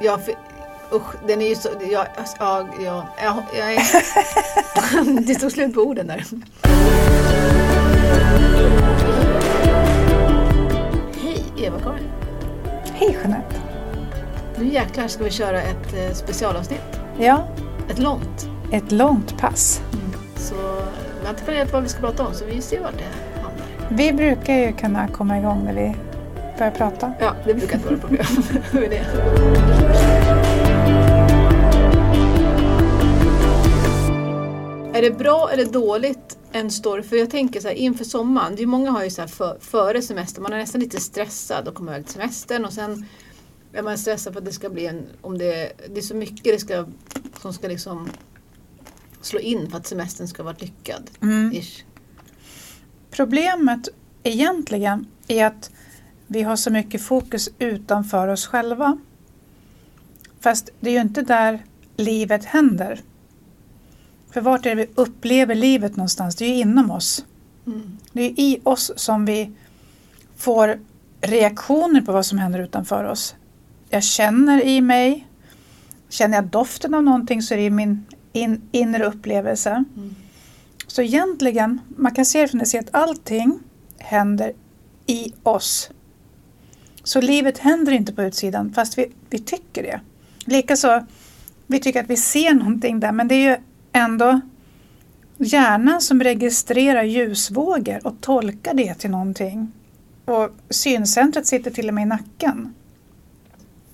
Ja, för, usch, den är ju så... Ja, alltså, ja, ja, ja, jag är, det tog slut på orden där. Hej Eva-Karin. Hej Jeanette. Nu jäklar ska vi köra ett eh, specialavsnitt. Ja, Ett långt. ett långt pass. Så vi har inte planerat vad vi ska prata om så vi ser vart det hamnar. Vi brukar ju kunna komma igång när vi börjar prata. Ja, det brukar inte vara problem med det. Är det bra eller dåligt en story? För jag tänker så här inför sommaren, det är många har ju så här för, före semester, man är nästan lite stressad och kommer iväg till semestern och sen är man stressad för att det ska bli en, om det, det är så mycket det ska, som ska liksom slå in för att semestern ska vara lyckad. Mm. Problemet egentligen är att vi har så mycket fokus utanför oss själva. Fast det är ju inte där livet händer. För vart är det vi upplever livet någonstans? Det är ju inom oss. Mm. Det är i oss som vi får reaktioner på vad som händer utanför oss. Jag känner i mig, känner jag doften av någonting så är det min in, inre upplevelse. Mm. Så egentligen, man kan se det från det sättet att allting händer i oss. Så livet händer inte på utsidan fast vi, vi tycker det. Likaså, vi tycker att vi ser någonting där men det är ju ändå hjärnan som registrerar ljusvågor och tolkar det till någonting. Och syncentret sitter till och med i nacken.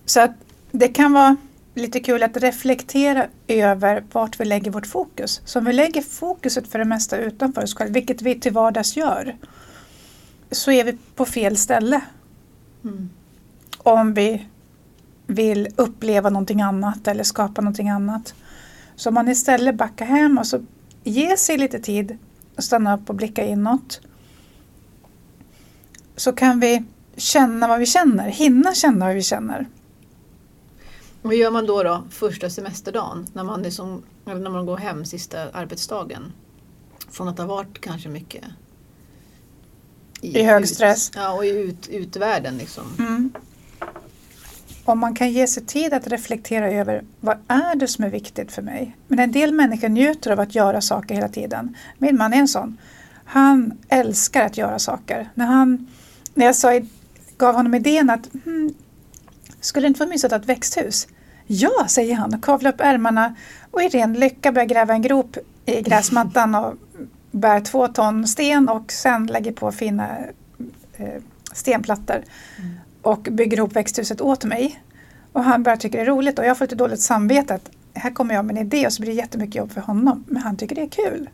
Så att det kan vara lite kul att reflektera över vart vi lägger vårt fokus. Så om vi lägger fokuset för det mesta utanför oss själva, vilket vi till vardags gör, så är vi på fel ställe. Mm. Om vi vill uppleva någonting annat eller skapa någonting annat. Så om man istället backar hem och så ger sig lite tid och stanna upp och blicka inåt. Så kan vi känna vad vi känner, hinna känna vad vi känner. Vad gör man då, då första semesterdagen när man, liksom, när man går hem sista arbetsdagen? Från att ha varit kanske mycket i hög stress. Ja, och i ut, utvärlden liksom. Mm. Om man kan ge sig tid att reflektera över vad är det som är viktigt för mig. Men en del människor njuter av att göra saker hela tiden. Min man är en sån. Han älskar att göra saker. När, han, när jag sa, gav honom idén att hmm, skulle det inte vara mysigt att ha ett växthus? Ja, säger han och kavlar upp ärmarna och i ren lycka börjar gräva en grop i gräsmattan och bär två ton sten och sen lägger på fina eh, stenplattor Mm. och bygger ihop växthuset åt mig. Och han börjar tycka det är roligt och jag får lite dåligt samvete att här kommer jag med en idé och så blir det jättemycket jobb för honom. Men han tycker det är kul.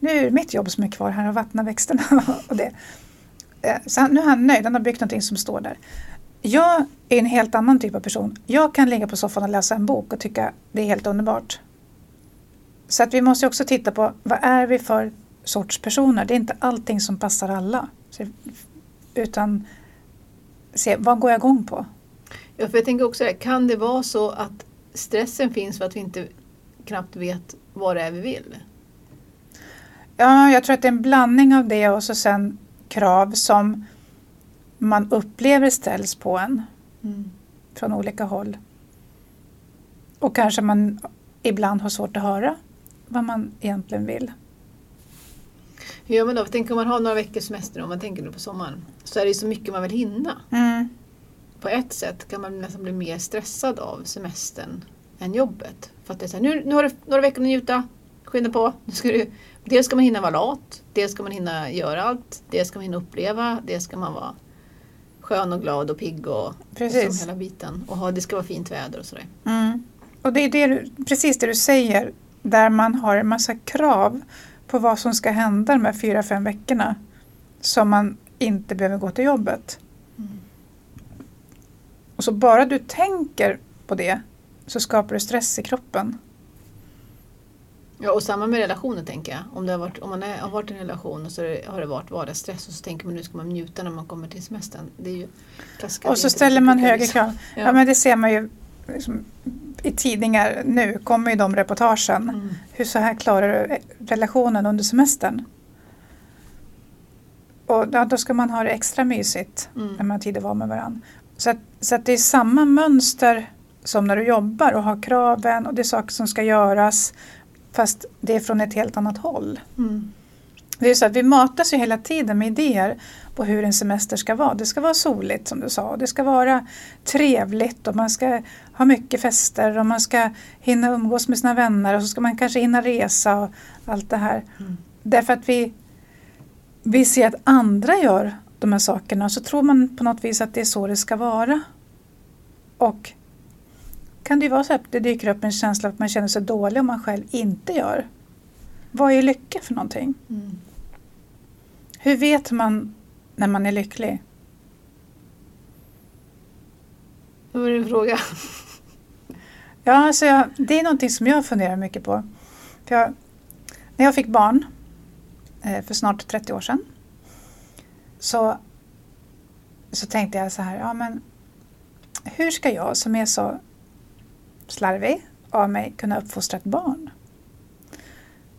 Nu är det mitt jobb som är kvar här och vattna växterna. och det. Eh, Så han, nu är han nöjd, han har byggt någonting som står där. Jag är en helt annan typ av person. Jag kan ligga på soffan och läsa en bok och tycka det är helt underbart. Så att vi måste också titta på vad är vi för sorts personer. Det är inte allting som passar alla. Så, utan se vad går jag igång på. Ja, för jag tänker också kan det vara så att stressen finns för att vi inte knappt vet vad det är vi vill? Ja, jag tror att det är en blandning av det och så sen krav som man upplever ställs på en från olika håll. Och kanske man ibland har svårt att höra vad man egentligen vill. Hur gör man då? Tänk om man har några veckors semester, om man tänker nu på sommaren, så är det ju så mycket man vill hinna. Mm. På ett sätt kan man nästan bli mer stressad av semestern än jobbet. För att det är så här, nu, nu har du några veckor att njuta, skynda på. Nu ska du, dels ska man hinna vara lat, dels ska man hinna göra allt, dels ska man hinna uppleva, dels ska man vara skön och glad och pigg och Precis. liksom hela biten. Och ha, det ska vara fint väder och sådär. Mm. Och det är det du, precis det du säger, där man har en massa krav på vad som ska hända de här fyra, fem veckorna som man inte behöver gå till jobbet. Mm. Och så bara du tänker på det så skapar du stress i kroppen. Ja, och samma med relationer tänker jag. Om, har, varit, om man är, har varit i en relation och så har det varit vardagsstress och så tänker man nu ska man njuta när man kommer till semestern. Det är ju Och så ställer man högre krav. Ja. Ja, men det ser man ju liksom, i tidningar nu, kommer ju de reportagen. Mm. Hur så här klarar du relationen under semestern? Och ja, då ska man ha det extra mysigt Mm. när man har tid att vara med varandra. Så, att, så att det är samma mönster som när du jobbar och har kraven och det är saker som ska göras fast det är från ett helt annat håll. Mm. Det är så att vi matas ju hela tiden med idéer på hur en semester ska vara. Det ska vara soligt som du sa det ska vara trevligt och man ska ha mycket fester och man ska hinna umgås med sina vänner och så ska man kanske hinna resa och allt det här. Mm. Därför att vi, vi ser att andra gör de här sakerna och så tror man på något vis att det är så det ska vara. Och kan det ju vara så att det dyker upp en känsla att man känner sig dålig om man själv inte gör. Vad är lycka för någonting? Mm. Hur vet man när man är lycklig? Vad var din fråga? Ja, alltså jag, det är någonting som jag funderar mycket på. Jag, när jag fick barn eh, för snart 30 år sedan så, så tänkte jag så här, ja men hur ska jag som är så slarvig av mig kunna uppfostra ett barn?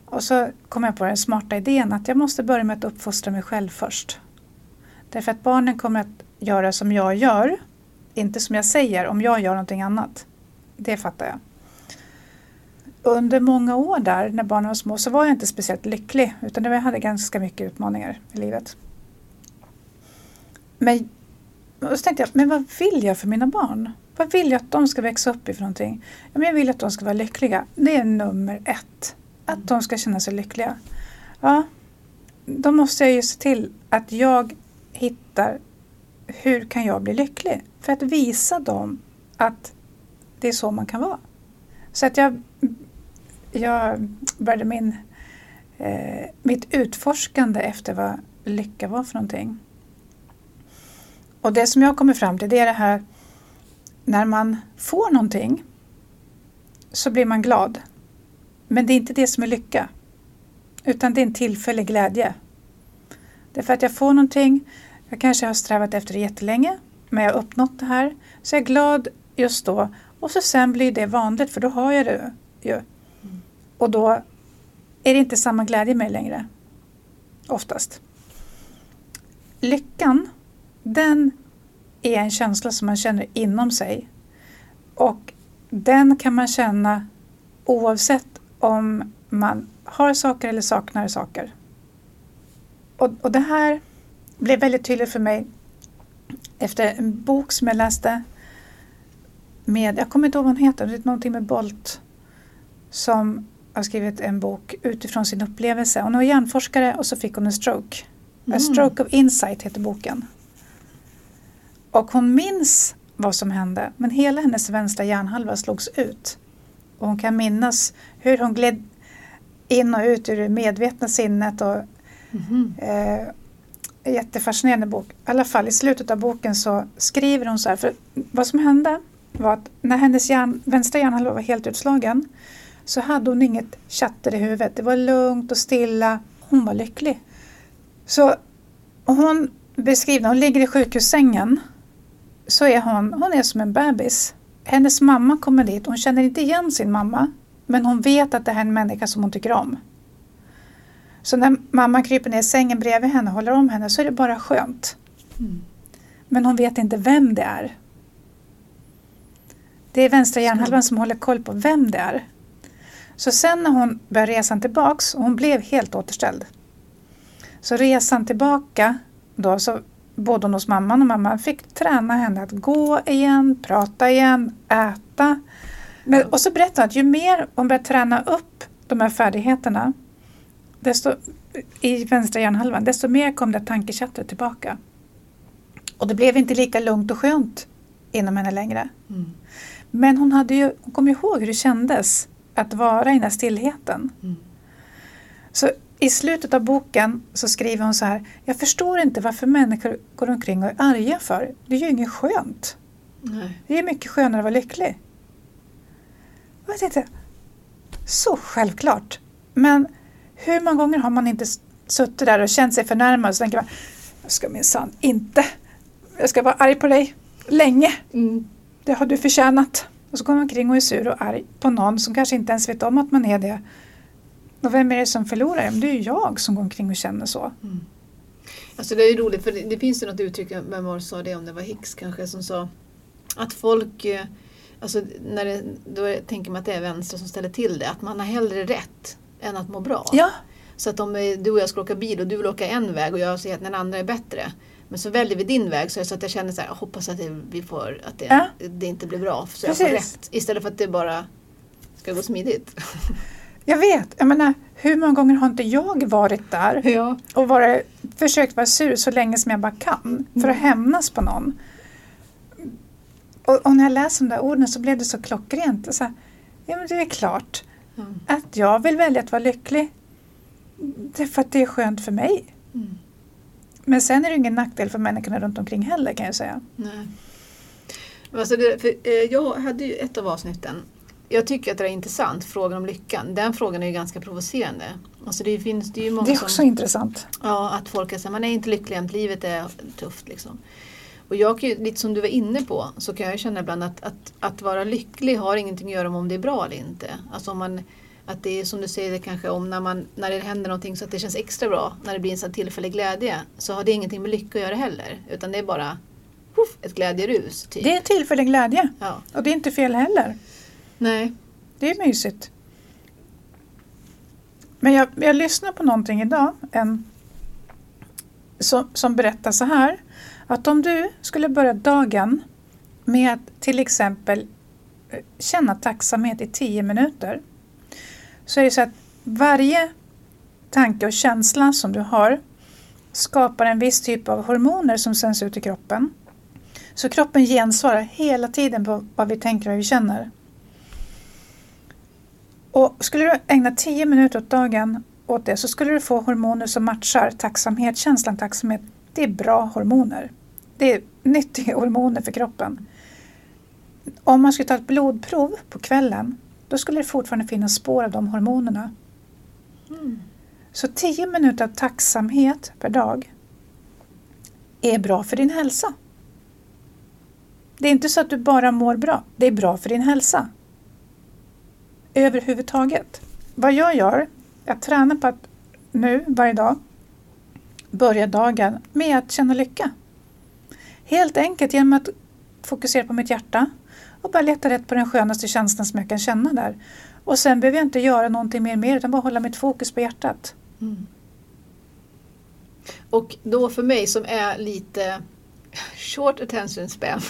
Och så kom jag på den smarta idén att jag måste börja med att uppfostra mig själv först. Därför att barnen kommer att göra som jag gör, inte som jag säger om jag gör någonting annat. Det fattar jag. Under många år där när barnen var små så var jag inte speciellt lycklig utan jag hade ganska mycket utmaningar i livet. Men och så tänkte jag, men vad vill jag för mina barn? Vad vill jag att de ska växa upp i för någonting? Jag vill att de ska vara lyckliga. Det är nummer ett. Att de ska känna sig lyckliga. Ja, då måste jag ju se till att jag hittar hur kan jag bli lycklig? För att visa dem att det är så man kan vara. Så att jag, jag började min, eh, mitt utforskande efter vad lycka var för någonting. Och det som jag kommer fram till det är det här när man får någonting så blir man glad. Men det är inte det som är lycka. Utan det är en tillfällig glädje. Det är för att jag får någonting, jag kanske har strävat efter det jättelänge, men jag har uppnått det här. Så jag är glad just då och så sen blir det vanligt för då har jag det ju. Och då är det inte samma glädje med längre. Oftast. Lyckan, den är en känsla som man känner inom sig. Och den kan man känna oavsett om man har saker eller saknar saker. Och, och det här blev väldigt tydligt för mig efter en bok som jag läste med, jag kommer inte ihåg vad hon heter, det är någonting med Bolt som har skrivit en bok utifrån sin upplevelse. Hon var hjärnforskare och så fick hon en stroke. Mm. A stroke of insight heter boken. Och hon minns vad som hände men hela hennes vänstra hjärnhalva slogs ut. Och hon kan minnas hur hon gled in och ut ur det medvetna sinnet. Och, Mhm. eh, jättefascinerande bok. I alla fall i slutet av boken så skriver hon så här. För vad som hände var att när hennes hjärn, vänstra hjärnhalva var helt utslagen så hade hon inget chatter i huvudet. Det var lugnt och stilla. Hon var lycklig. Så hon beskriver, hon ligger i sjukhussängen så är hon, hon är som en bebis. Hennes mamma kommer dit, hon känner inte igen sin mamma men hon vet att det här är en människa som hon tycker om. Så när mamma kryper ner i sängen bredvid henne och håller om henne så är det bara skönt. Mm. Men hon vet inte vem det är. Det är vänstra hjärnhalvan som håller koll på vem det är. Så sen när hon började resan tillbaks, och hon blev helt återställd. Så resan tillbaka, då så hon hos mamman och mamman fick träna henne att gå igen, prata igen, äta. Men, och så berättade hon att ju mer hon började träna upp de här färdigheterna desto, i vänstra hjärnhalvan, desto mer kom det tankechattret tillbaka. Och det blev inte lika lugnt och skönt inom henne längre. Mm. Men hon, hade ju, hon kom ihåg hur det kändes att vara i den här stillheten. Mm. Så i slutet av boken så skriver hon så här. Jag förstår inte varför människor går omkring och är arga för. Det är ju inget skönt. Nej. Det är mycket skönare att vara lycklig. Och jag tänkte, så självklart. Men hur många gånger har man inte suttit där och känt sig förnärmad och så tänker man, jag ska minsann inte, jag ska vara arg på dig länge. Mm. Det har du förtjänat. Och så går man omkring och är sur och arg på någon som kanske inte ens vet om att man är det. Och vem är det som förlorar? Det är ju jag som går omkring och känner så. Mm. Alltså det är ju roligt för det, det finns ju något uttryck, vem var sa det om det var Hicks kanske som sa att folk, eh, alltså, när det, då tänker man att det är vänster som ställer till det. Att man har hellre rätt än att må bra. Ja, Så att om eh, du och jag ska åka bil och du vill åka en väg och jag säger att den andra är bättre. Men så väljer vi din väg så, så att jag känner så här, jag hoppas att det, vi får, att det, Ja. det inte blir bra. Så jag får Precis. rätt. Istället för att det bara ska gå smidigt. jag vet. Jag menar, hur många gånger har inte jag varit där ja. och varit, försökt vara sur så länge som jag bara kan för att hämnas på någon. Och, och när jag läste de där orden så blev det så klockrent. Så här, ja, men det är klart Ja. att jag vill välja att vara lycklig. Därför att det är skönt för mig. Mm. Men sen är det ingen nackdel för människorna runt omkring heller kan jag säga. Nej. Alltså det, eh, jag hade ju ett av avsnitten. Jag tycker att det är intressant, frågan om lyckan. Den frågan är ju ganska provocerande. Alltså det finns det är ju många Det är som... också intressant. Ja, att folk är så här, man är inte lycklig jämt, livet är tufft liksom. Och jag kan ju, lite som du var inne på, så kan jag känna ibland att, att, att vara lycklig har ingenting att göra med om det är bra eller inte. Alltså om man, att det är som du säger det kanske om när, man, när det händer någonting så att det känns extra bra, när det blir en sån tillfällig glädje, så har det ingenting med lycka att göra heller. Utan det är bara puff, ett glädjerus. Typ. Det är en tillfällig glädje Ja. och det är inte fel heller. Nej. Det är mysigt. Men jag, jag lyssnar på någonting idag en, som, som berättar så här. Att om du skulle börja dagen med att till exempel eh, känna tacksamhet i tio minuter. Så är det så att varje tanke och känsla som du har skapar en viss typ av hormoner som sänds ut i kroppen. Så kroppen gensvarar hela tiden på vad vi tänker och vad vi känner. Och skulle du ägna 10 minuter åt dagen åt det så skulle du få hormoner som matchar tacksamhet, känslan tacksamhet. Det är bra hormoner. Det är nyttiga hormoner för kroppen. Om man skulle ta ett blodprov på kvällen då skulle det fortfarande finnas spår av de hormonerna. Mm. Så 10 minuter av tacksamhet per dag är bra för din hälsa. Det är inte så att du bara mår bra, det är bra för din hälsa. Överhuvudtaget. Vad jag gör, jag tränar på att nu varje dag börja dagen med att känna lycka. Helt enkelt genom att fokusera på mitt hjärta och bara leta rätt på den skönaste känslan som jag kan känna där. Och sen behöver jag inte göra någonting mer det, utan bara hålla mitt fokus på hjärtat. Mm. Och då för mig som är lite short attention span.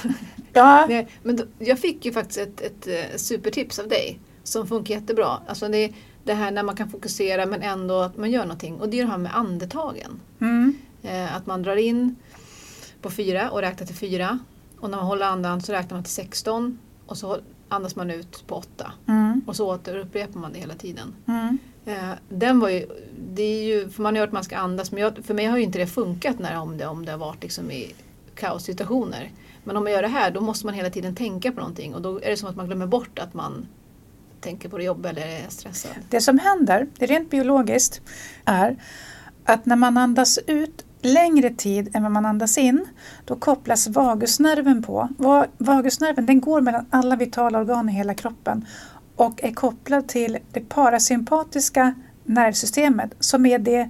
Ja, men jag fick ju faktiskt ett, ett, eh, supertips av dig som funkar jättebra. Alltså det, det här när man kan fokusera men ändå att man gör någonting. Och det är det här med andetagen. mm, Eh, att man drar in på fyra och räknar till fyra. Och när man håller andan så räknar man till 16 och så andas man ut på åtta. mm, Och så återupprepar man det hela tiden. mm. Eh, den var ju, det är ju, för man har hört att man ska andas men jag, för mig har ju inte det funkat när, om, det, om det har varit liksom i kaossituationer. Men om man gör det här då måste man hela tiden tänka på någonting och då är det som att man glömmer bort att man tänker på det jobb eller är stressad. Det som händer, det är rent biologiskt, är att när man andas ut längre tid än vad man andas in, då kopplas vagusnerven på. Va- Vagusnerven den går mellan alla vitala organ i hela kroppen och är kopplad till det parasympatiska nervsystemet som är det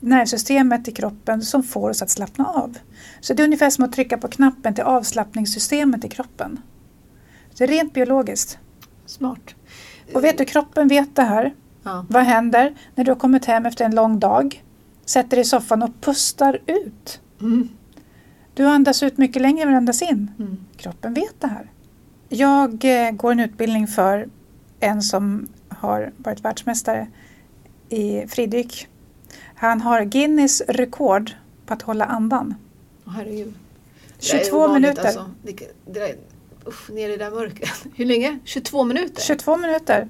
nervsystemet i kroppen som får oss att slappna av. Så det är ungefär som att trycka på knappen till avslappningssystemet i kroppen. Det är rent biologiskt. Smart. Och vet du, kroppen vet det här. Ja. Vad händer när du har kommit hem efter en lång dag? Sätter dig i soffan och pustar ut. Mm. Du andas ut mycket längre än du andas in. Mm. Kroppen vet det här. Jag eh, går en utbildning för en som har varit världsmästare i fridyk. Han har Guinness rekord på att hålla andan. Herregud. Det där är 22 ovanligt, minuter. Alltså. Det, det usch, ner i det där mörkret. Hur länge? 22 minuter? 22 minuter.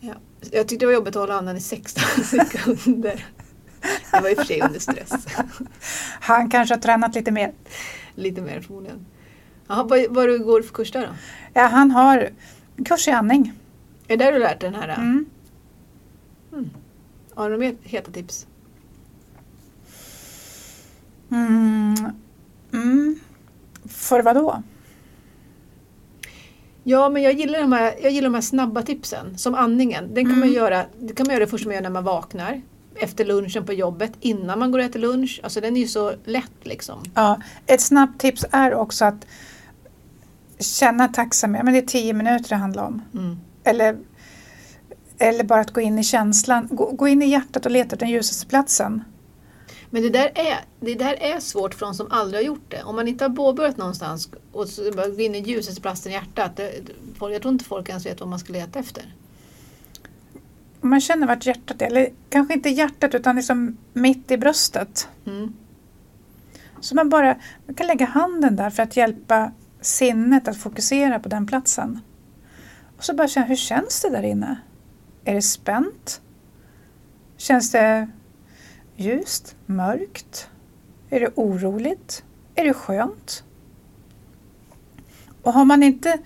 Ja. Jag tyckte det var jobbigt att hålla andan i 16 sekunder. Det var i och för sig under stress. Han kanske har tränat lite mer. Lite mer förmodligen. Jaha, vad, vad du går för kurs där då? Ja, han har kurs i andning. Är det där du lärt dig den här? Mm. Har du mer heta tips? Mm. För vad då? Ja, men jag gillar de här, jag gillar de här snabba tipsen. Som andningen. Den kan, man Mm. göra, det kan man göra det första man gör när man vaknar. Efter lunchen på jobbet. Innan man går och äter lunch. Alltså den är ju så lätt liksom. Ja, ett snabbt tips är också att känna tacksamhet, men det är tio minuter det handlar om. Mm. Eller, eller bara att gå in i känslan, gå, gå in i hjärtat och leta efter den ljusaste platsen. Men det där, är, det där är svårt för de som aldrig har gjort det. Om man inte har påbörjat någonstans och så bara gå in i ljusaste platsen i hjärtat. Det, jag tror inte folk ens vet vad man ska leta efter. Man känner vart hjärtat är, eller kanske inte hjärtat utan liksom mitt i bröstet. Mm. Så man bara man kan lägga handen där för att hjälpa sinnet att fokusera på den platsen. Och så bara känna, hur känns det där inne? Är det spänt? Känns det ljust? Mörkt? Är det oroligt? Är det skönt? Och har man inte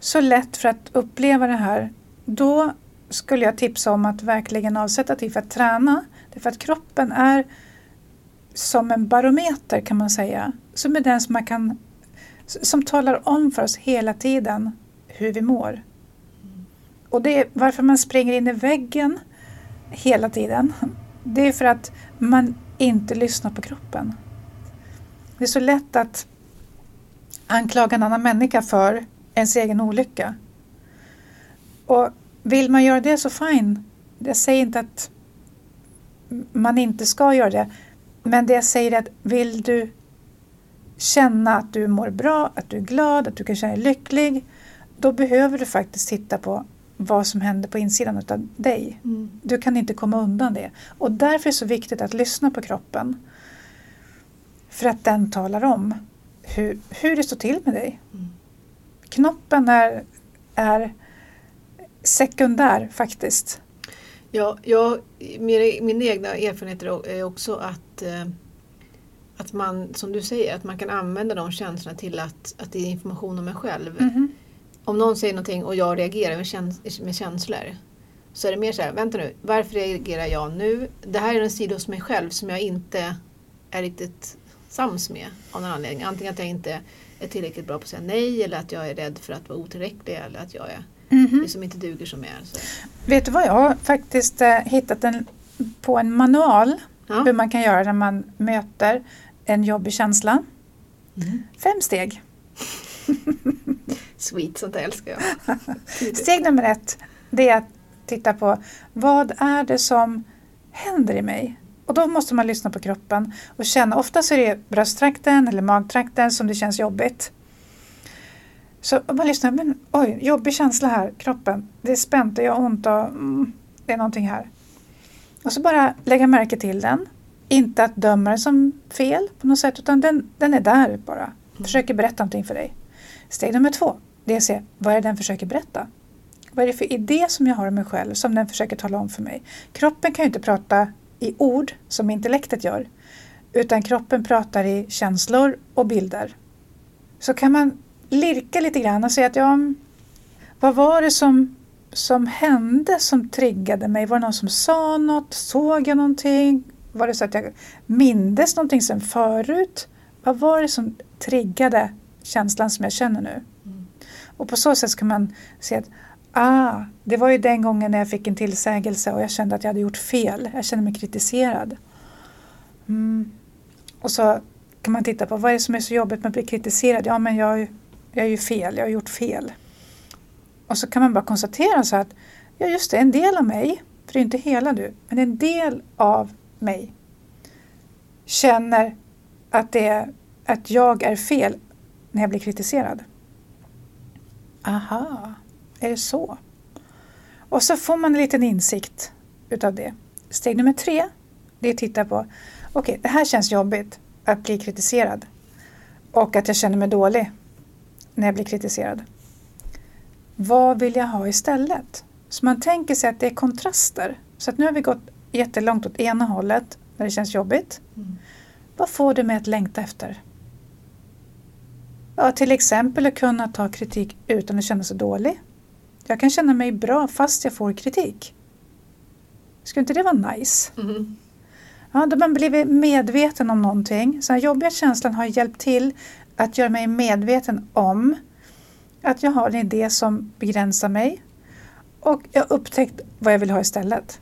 så lätt för att uppleva det här, då skulle jag tipsa om att verkligen avsätta tid för att träna. Därför att kroppen är som en barometer kan man säga. Som är den som man kan som talar om för oss hela tiden hur vi mår. Och det är varför man springer in i väggen hela tiden. Det är för att man inte lyssnar på kroppen. Det är så lätt att anklaga en annan människa för ens egen olycka. Och vill man göra det så fine. Jag säger inte att man inte ska göra det. Men det jag säger är att vill du känna att du mår bra, att du är glad, att du kan känna dig lycklig. Då behöver du faktiskt titta på vad som händer på insidan av dig. Mm. Du kan inte komma undan det. Och därför är det så viktigt att lyssna på kroppen. För att den talar om hur, hur det står till med dig. Mm. Knoppen är, är sekundär faktiskt. Ja, jag, min, min egna erfarenhet är också att, eh, att man, som du säger, att man kan använda de känslorna till att, att det är information om mig själv. Mhm. Om någon säger någonting och jag reagerar med, käns- med känslor så är det mer så här, vänta nu, varför reagerar jag nu? Det här är en sida hos mig själv som jag inte är riktigt sams med av någon anledning. Antingen att jag inte är tillräckligt bra på att säga nej eller att jag är rädd för att vara otillräcklig eller att jag är Mhm. liksom inte duger som jag är. Så. Vet du vad, jag har faktiskt eh, hittat en, på en manual Ja. hur man kan göra när man möter en jobbig känsla. Mm. Fem steg. Sweet, sånt älskar jag. Steg nummer ett, det är att titta på vad är det som händer i mig? Och då måste man lyssna på kroppen och känna, oftast är det brösttrakten eller magtrakten som det känns jobbigt. Så man lyssnar, men oj, jobbig känsla här, kroppen, det är spänt och jag har ont och mm, det är någonting här. Och så bara lägga märke till den. Inte att döma den som fel på något sätt, utan den, den är där bara. Försöker berätta någonting för dig. Steg nummer två, det är att se vad är det den försöker berätta. Vad är det för idé som jag har om mig själv som den försöker tala om för mig? Kroppen kan ju inte prata i ord som intellektet gör. Utan kroppen pratar i känslor och bilder. Så kan man lirka lite grann och säga att ja, vad var det som, som hände som triggade mig? Var det någon som sa något? Såg jag någonting? Var det så att jag mindes någonting sen förut? Vad var det som triggade känslan som jag känner nu? Mm. Och på så sätt ska man se att ah, det var ju den gången när jag fick en tillsägelse och jag kände att jag hade gjort fel. Jag kände mig kritiserad. Mm. Och så kan man titta på vad är det som är så jobbigt med att bli kritiserad? Ja, men jag, jag är ju fel, jag har gjort fel. Och så kan man bara konstatera så att ja, just det, en del av mig, för det är inte hela du, men en del av mig känner att, det är, att jag är fel när jag blir kritiserad. Aha, är det så? Och så får man en liten insikt utav det. Steg nummer tre, det är att titta på, okej, det här känns jobbigt att bli kritiserad och att jag känner mig dålig när jag blir kritiserad. Vad vill jag ha istället? Så man tänker sig att det är kontraster. Så att nu har vi gått jättelångt åt ena hållet när det känns jobbigt. Mm. Vad får du mig att längta efter? Ja, till exempel att kunna ta kritik utan att känna sig dålig. Jag kan känna mig bra fast jag får kritik. Skulle inte det vara nice? Mm. Ja, då man blivit medveten om någonting. Så den jobbiga känslan har hjälpt till att göra mig medveten om att jag har en idé som begränsar mig och jag har upptäckt vad jag vill ha istället.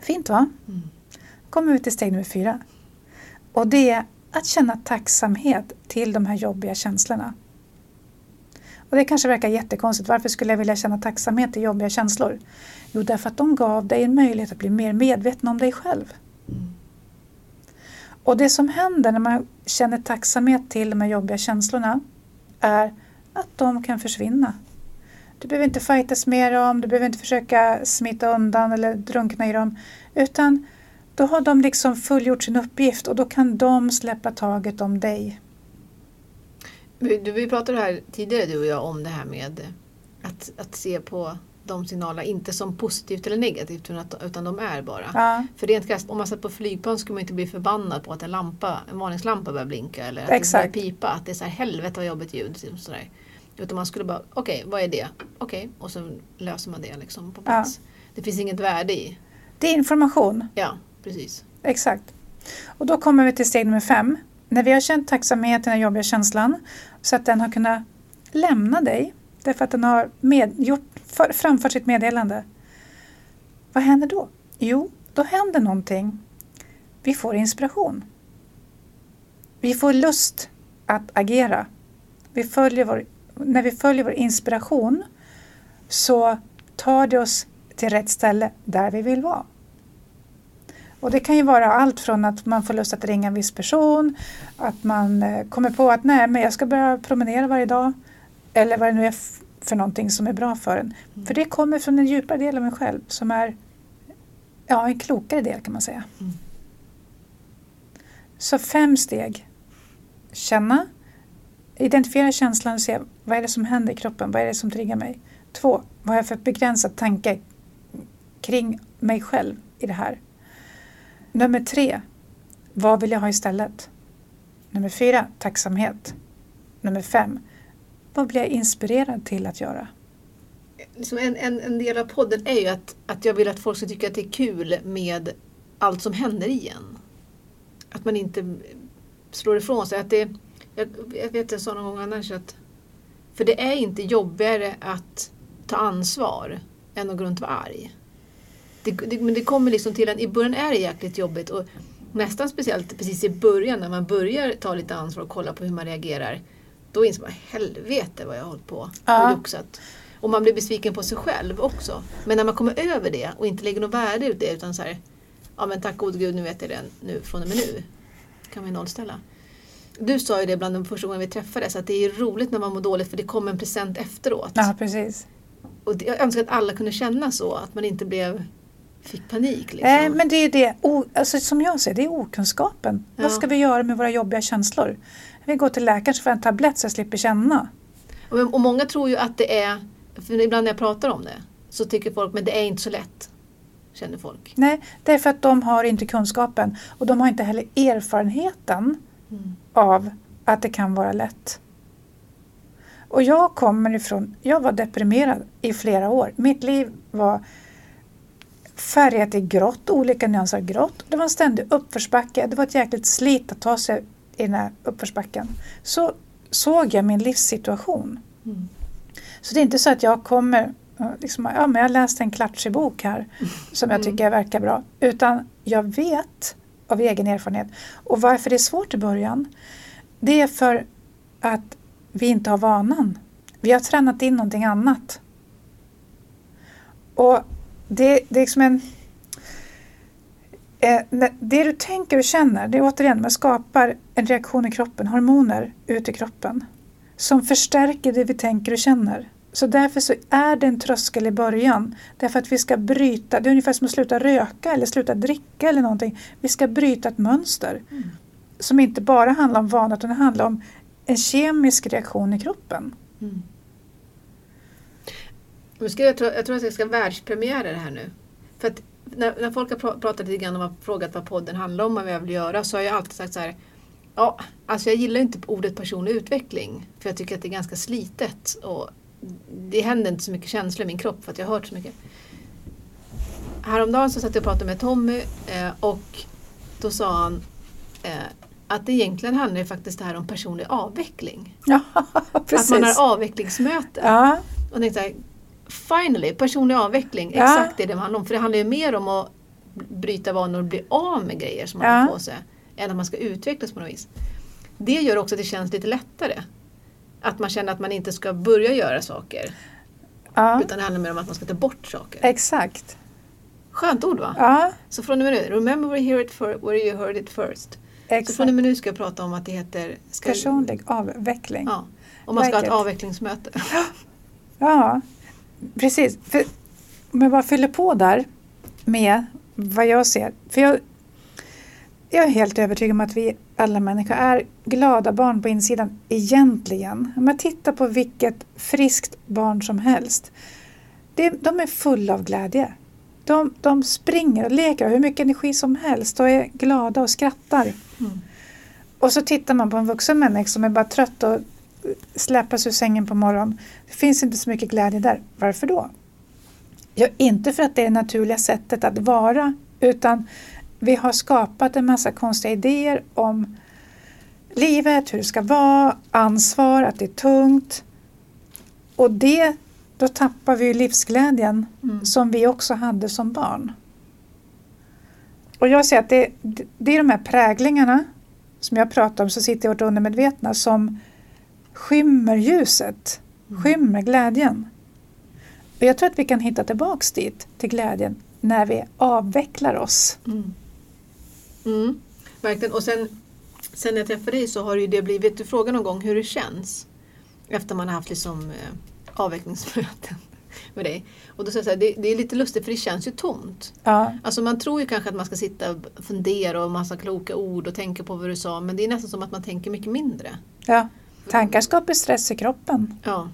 Fint va? Mm. kommer vi till steg nummer fyra. Och det är att känna tacksamhet till de här jobbiga känslorna. Och det kanske verkar jättekonstigt. Varför skulle jag vilja känna tacksamhet till jobbiga känslor? Jo, därför att de gav dig en möjlighet att bli mer medveten om dig själv. Mm. Och det som händer när man känner tacksamhet till de här jobbiga känslorna är att de kan försvinna. Du behöver inte fightas med dem, du behöver inte försöka smita undan eller drunkna i dem. Utan då har de liksom fullgjort sin uppgift och då kan de släppa taget om dig. Vi, vi pratade här tidigare du och jag om det här med att, att se på de signalerna inte som positivt eller negativt utan, de är bara. Ja, För rent krasst, om man satt på flygplan skulle man inte bli förbannad på att en lampa, en varningslampa börjar blinka eller att Exakt. det börjar pipa. Att det är så här helvete vad jobbigt ljud. Liksom sådär. Utan man skulle bara, okej vad är det? Okej, och så löser man det liksom på plats. Det finns inget värde i. det är information. Ja, precis. Exakt. Och då kommer vi till steg nummer fem. När vi har känt tacksamhet, den här jobbiga känslan, så att den har kunnat lämna dig, därför att den har med, gjort, för, framfört sitt meddelande. Vad händer då? Jo, då händer någonting. Vi får inspiration. Vi får lust att agera. Vi följer vår, när vi följer vår inspiration så tar det oss till rätt ställe där vi vill vara. Och det kan ju vara allt från att man får lust att ringa en viss person, att man eh, kommer på att nej, men jag ska börja promenera varje dag. Eller vad det nu är för någonting som är bra för en. Mm. För det kommer från en djupare del av en själv som är ja, en klokare del kan man säga. Mm. Så fem steg. Känna, identifiera känslan och se vad är det som händer i kroppen, vad är det som triggar mig. Två, vad har jag för begränsad tanke kring mig själv i det här. Nummer tre, vad vill jag ha istället? Nummer fyra, tacksamhet. Nummer fem, vad blir jag inspirerad till att göra? Liksom en, en, en del av podden är ju att, att jag vill att folk ska tycka att det är kul med allt som händer igen. Att man inte slår ifrån sig. Att det, jag, jag vet jag sa någon gång annars att för det är inte jobbigare att ta ansvar än att gå runt och vara arg. Det, det, men det kommer liksom till en, i början är det jäkligt jobbigt och nästan speciellt precis i början när man börjar ta lite ansvar och kolla på hur man reagerar. Då inser man helvete vad jag har hållit på Ja. och joxat. Och man blir besviken på sig själv också. Men när man kommer över det och inte lägger något värde ut det utan så här, ja men tack gode gud nu vet jag det nu från och med nu. Kan vi nollställa. Du sa ju det bland de första gången vi träffades att det är roligt när man mår dåligt för det kommer en present efteråt. Ja, precis. Och jag önskar att alla kunde känna så, att man inte blev, fick panik. Liksom. Nej, men det är det, o, alltså, som jag ser det är okunskapen. Ja. Vad ska vi göra med våra jobbiga känslor? Jag vill gå till läkaren så får jag en tablett så jag slipper känna. och, och många tror ju att det är, för ibland när jag pratar om det, så tycker folk men det är inte så lätt. Känner folk. Nej, det är för att de har inte kunskapen och de har inte heller erfarenheten Mm. av att det kan vara lätt. Och jag kommer ifrån, jag var deprimerad i flera år. Mitt liv var färgat i grått, olika nyanser av grått. Det var en ständig uppförsbacke. Det var ett jäkligt slit att ta sig i den här uppförsbacken. Så såg jag min livssituation. Mm. Så det är inte så att jag kommer, eh, liksom, ja men jag läste en klatschig bok här som jag Mm. tycker verkar bra. Utan jag vet av egen erfarenhet. Och varför det är svårt i början, det är för att vi inte har vanan. Vi har tränat in någonting annat. Och det, det är liksom en... Eh, det du tänker och känner, det är återigen, man skapar en reaktion i kroppen, hormoner ut i kroppen som förstärker det vi tänker och känner. Så därför så är det en tröskel i början. Därför att vi ska bryta, det är ungefär som att sluta röka eller sluta dricka eller någonting. Vi ska bryta ett mönster Mm. som inte bara handlar om vana utan det handlar om en kemisk reaktion i kroppen. Mm. Nu ska jag, jag tror att jag ska världspremiera det här nu. För att när, när folk har pra- pratat lite grann och frågat vad podden handlar om och vad jag vill göra så har jag alltid sagt så här. Ja, alltså jag gillar inte ordet personlig utveckling. För jag tycker att det är ganska slitet. Och det händer inte så mycket känslor i min kropp för att jag har hört så mycket. Häromdagen så satt jag och pratade med Tommy eh, och då sa han eh, att det egentligen handlar faktiskt det här om personlig avveckling. Ja, Att precis. man har avvecklingsmöte. Ja, Och tänkte finally, personlig avveckling, Ja. exakt det det handlar om. För det handlar ju mer om att bryta vanor och bli av med grejer som man Ja. har på sig. Än att man ska utvecklas på något vis. Det gör också att det känns lite lättare. Att man känner att man inte ska börja göra saker. Ja, Utan det handlar mer om att man ska ta bort saker. exakt. Skönt ord va? Ja, Så från och med nu, remember where you heard it, for, where you heard it first. Så från och exakt. med nu ska jag prata om att det heter... Ska, Personlig avveckling. Ja. Och man ska ha ett Like it. avvecklingsmöte. Ja, precis. För, om jag bara fyller på där med vad jag ser. För jag, jag är helt övertygad om att vi alla människor är glada barn på insidan egentligen. Om jag tittar på vilket friskt barn som helst. Det, de är fulla av glädje. De, de springer och leker och hur mycket energi som helst och är glada och skrattar. Mm. Och så tittar man på en vuxen människa som är bara trött och släpas ur sängen på morgonen. Det finns inte så mycket glädje där. Varför då? Ja, inte för att det är det naturliga sättet att vara utan vi har skapat en massa konstiga idéer om livet, hur det ska vara, ansvar, att det är tungt. Och det, då tappar vi ju livsglädjen Mm. som vi också hade som barn. Och jag ser att det, det är de här präglingarna som jag pratar om som sitter i vårt undermedvetna som skymmer ljuset, Mm. skymmer glädjen. Och jag tror att vi kan hitta tillbaks dit, till glädjen, när vi avvecklar oss. Mm. Mm. Verkligen. Och sen, sen när jag träffade dig så har ju det blivit, du frågade någon gång hur det känns efter man har haft liksom, eh, avvecklingsmöten med dig. Och då sa jag så det, det är lite lustigt för det känns ju tomt. Ja, Alltså man tror ju kanske att man ska sitta och fundera och massa kloka ord och tänka på vad du sa men det är nästan som att man tänker mycket mindre. ja. Tankar skapar stress i kroppen. Ja.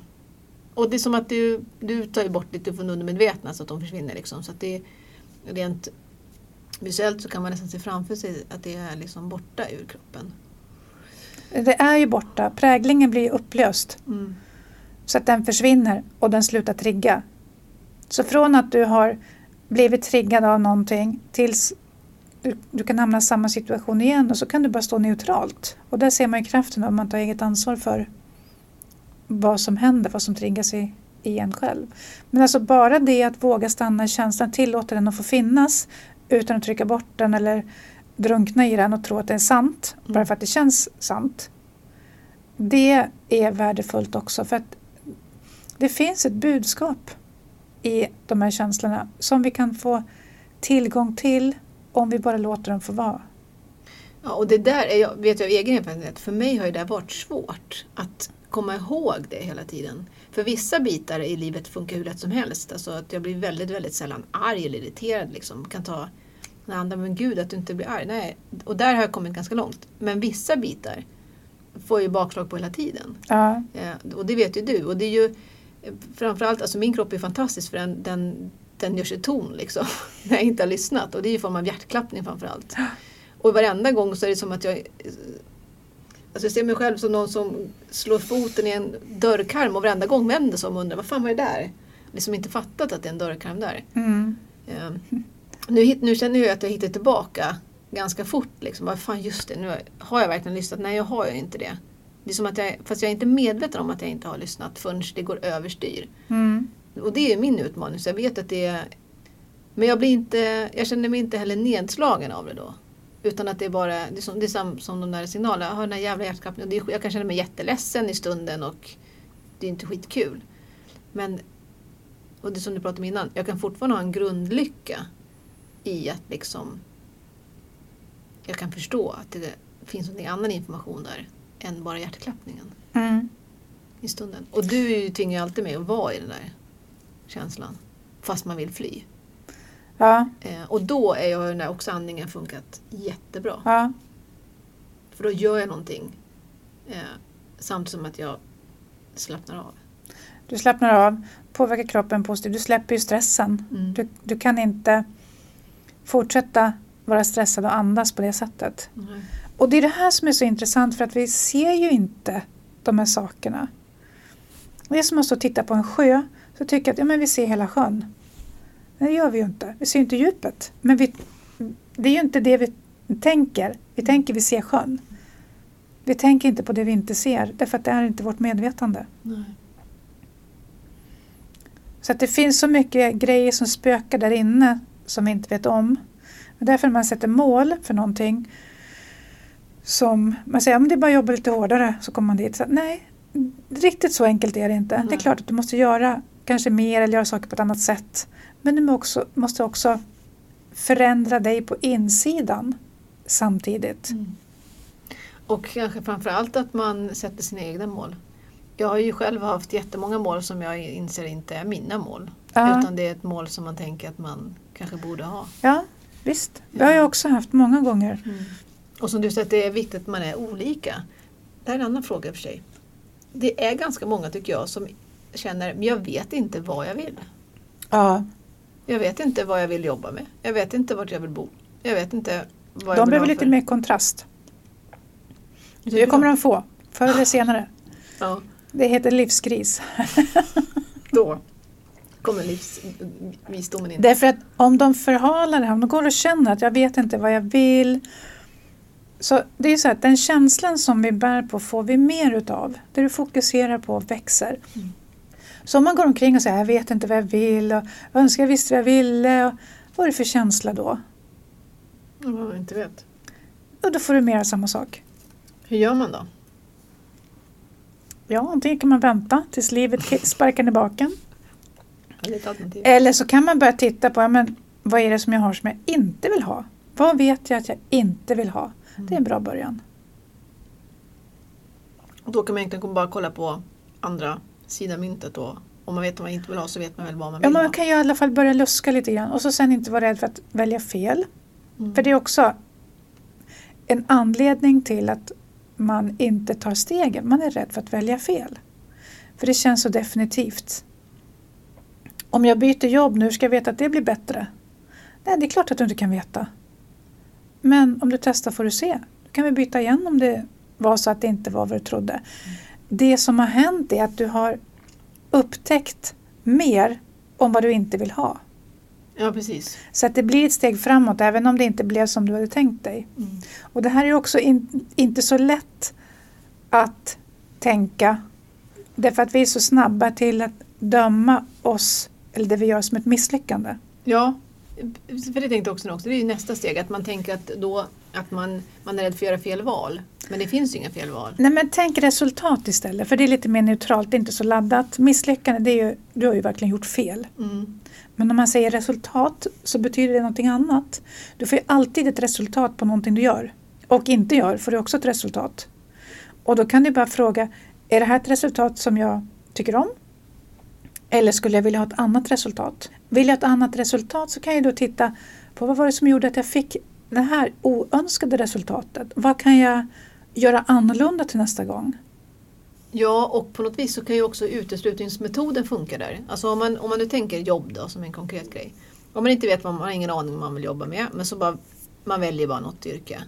Och det är som att du, du tar bort lite från undermedvetna så att de försvinner. Liksom. Så att det är rent visuellt så kan man nästan se framför sig att det är liksom borta ur kroppen. Det är ju borta, präglingen blir upplöst. Mm. så att den försvinner och den slutar trigga. Så från att du har blivit triggad av någonting tills du, du kan hamna i samma situation igen och så kan du bara stå neutralt. Och där ser man ju kraften om man tar eget ansvar för vad som händer, vad som triggas i, i en själv. Men alltså bara det att våga stanna i känslan, tillåta den att få finnas utan att trycka bort den eller drunkna i den och tro att det är sant, Mm. bara för att det känns sant. Det är värdefullt också för att det finns ett budskap i de här känslorna som vi kan få tillgång till om vi bara låter dem få vara. Ja, och det där är jag, vet jag av egen erfarenhet, för mig har ju det varit svårt att komma ihåg det hela tiden. För vissa bitar i livet funkar hur lätt som helst. Alltså att jag blir väldigt, väldigt sällan arg eller irriterad. Liksom. Kan ta den andra, men gud att du inte blir arg. Nej. Och där har jag kommit ganska långt. Men vissa bitar får jag ju bakslag på hela tiden. Ja, Eh, och det vet ju du. Och det är ju eh, framförallt, alltså min kropp är fantastisk för den, den, den gör sig ton liksom. När jag inte har lyssnat. Och det är ju i form av hjärtklappning framförallt. Och varenda gång så är det som att jag Alltså jag ser mig själv som någon som slår foten i en dörrkarm och varenda gång vänder sig om och undrar vad fan var det där? Liksom inte fattat att det är en dörrkarm där. mm. Eh, nu, nu känner jag att jag hittar tillbaka ganska fort. Liksom. Vad fan just det, nu har jag verkligen lyssnat? Nej, jag har ju inte det. Det är som att jag, fast jag är inte medveten om att jag inte har lyssnat förrän det går överstyr. Mm. Och det är min utmaning, så jag vet att det är... Men jag, blir inte, jag känner mig inte heller nedslagen av det då. Utan att det är bara, det är som, det är som, som de där signalerna, jag har den här jävla hjärtklappningen. Jag kan känna mig jätteledsen i stunden och det är inte skitkul. Men, och det som du pratade om innan, jag kan fortfarande ha en grundlycka i att liksom jag kan förstå att det finns någon annan information där än bara hjärtklappningen Mm. i stunden. Och du tvingar ju alltid mig att vara i den där känslan. Fast man vill fly. Ja, Eh, och då är jag den där också andningen funkat jättebra. ja, För då gör jag någonting. Eh, samtidigt som att jag slappnar av. du slappnar av, påverkar kroppen positivt, du släpper ju stressen. Mm. Du, du kan inte fortsätta vara stressad och andas på det sättet. Nej. Och det är det här som är så intressant för att vi ser ju inte de här sakerna. Det är som att stå och titta på en sjö så tycker jag att ja, men vi ser hela sjön. Men det gör vi ju inte. Vi ser inte djupet. Men vi, det är ju inte det vi tänker. Vi tänker vi ser sjön. Vi tänker inte på det vi inte ser därför att det är inte vårt medvetande. Nej. Så att det finns så mycket grejer som spökar där inne som vi inte vet om. Och därför när man sätter mål för någonting som man säger, om det är bara att jobba lite hårdare så kommer man dit. Så, nej, riktigt så enkelt är det inte. Det är Nej. klart att du måste göra kanske mer eller göra saker på ett annat sätt. Men du också, måste också förändra dig på insidan samtidigt. Och kanske framförallt att man sätter sina egna mål. Jag har ju själv haft jättemånga mål som jag inser inte är mina mål. Ja. Utan det är ett mål som man tänker att man kanske borde ha. Ja, visst. Det har jag också haft många gånger. Och som du säger, att det är viktigt att man är olika. Det här är en annan fråga i och för sig. Det är ganska många tycker jag som känner, men jag vet inte vad jag vill. Ja, Jag vet inte vad jag vill jobba med. Jag vet inte vart jag vill bo. Jag vet inte vad jag de vill behöver lite mer kontrast. Det kommer de få, förr eller senare. Ja, Det heter livskris. då kommer livsvisdomen in. Därför att om de förhalar det, här, om de går och känner att jag vet inte vad jag vill. Så det är så att den känslan som vi bär på får vi mer utav. Det du fokuserar på växer. Mm. Så om man går omkring och säger jag vet inte vad jag vill och jag önskar jag visste vad jag ville. Och, vad är det för känsla då? Vad man inte vet. Och då får du mer av samma sak. Hur gör man då? Ja, antingen kan man vänta tills livet sparkar ner baken. Eller så kan man börja titta på ja, men, vad är det som jag har som jag inte vill ha. Vad vet jag att jag inte vill ha? Det är en bra början. Och då kan man egentligen bara kolla på andra sidan myntet då. Om man vet vad man inte vill ha så vet man väl vad man Ja, vill man ha. kan ju i alla fall börja luska lite grann och så sen inte vara rädd för att välja fel. Mm. För det är också en anledning till att man inte tar stegen. Man är rädd för att välja fel. För det känns så definitivt. Om jag byter jobb nu, ska jag veta att det blir bättre? Nej, det är klart att du inte kan veta. Men om du testar får du se. Då kan vi byta igen om det var så att det inte var vad du trodde. Det som har hänt är att du har upptäckt mer om vad du inte vill ha. Ja, precis. Så att det blir ett steg framåt även om det inte blev som du hade tänkt dig. Och det här är också in, inte så lätt att tänka därför att vi är så snabba till att döma oss eller det vi gör som ett misslyckande. Ja, för det tänkte jag också nu också. Det är ju nästa steg. Att man tänker att, då, att man, man är rädd för att göra fel val. Men det finns ju inga fel val. Nej men tänk resultat istället för det är lite mer neutralt, det är inte så laddat. Misslyckande, det är ju, du har ju verkligen gjort fel. Mm. Men om man säger resultat så betyder det någonting annat. Du får ju alltid ett resultat på någonting du gör. Och inte gör får du också ett resultat. Och då kan du bara fråga, är det här ett resultat som jag tycker om? Eller skulle jag vilja ha ett annat resultat? Vill jag ha ett annat resultat så kan jag då titta på vad var det som gjorde att jag fick det här oönskade resultatet? Vad kan jag göra annorlunda till nästa gång? Ja, och på något vis så kan ju också uteslutningsmetoden funka där. Alltså om man, om man nu tänker jobb då som en konkret grej. Om man inte vet vad man, har ingen aning om vad man vill jobba med men så bara man väljer bara något yrke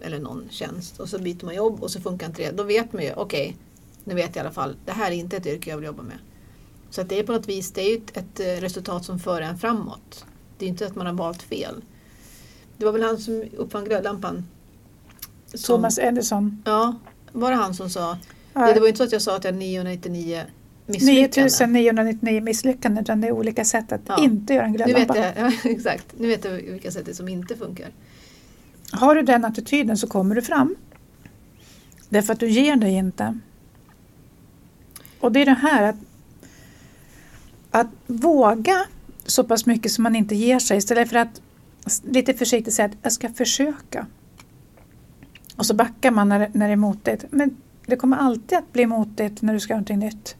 eller någon tjänst och så byter man jobb och så funkar inte det. Då vet man ju, okej, nu vet jag i alla fall, det här är inte ett yrke jag vill jobba med. Så att det är på något vis, det är ju ett, ett resultat som för en framåt. Det är inte att man har valt fel. Det var väl han som uppfann glödlampan. Som- Thomas Edison. Ja, var det han som sa Ja. det, var inte så att jag sa att jag har 999 misslyckanden. 9999 misslyckanden utan det är olika sätt att Ja. inte göra en Nu vet glödlampa. jag, ja, exakt. Nu vet jag vilka sätt det som inte funkar. Har du den attityden så kommer du fram. Därför att du ger dig inte. Och det är det här att, att våga så pass mycket som man inte ger sig istället för att lite försiktigt säga att jag ska försöka. Och så backar man när, det- när det är motigt. Men det kommer alltid att bli motigt när du ska göra någonting nytt.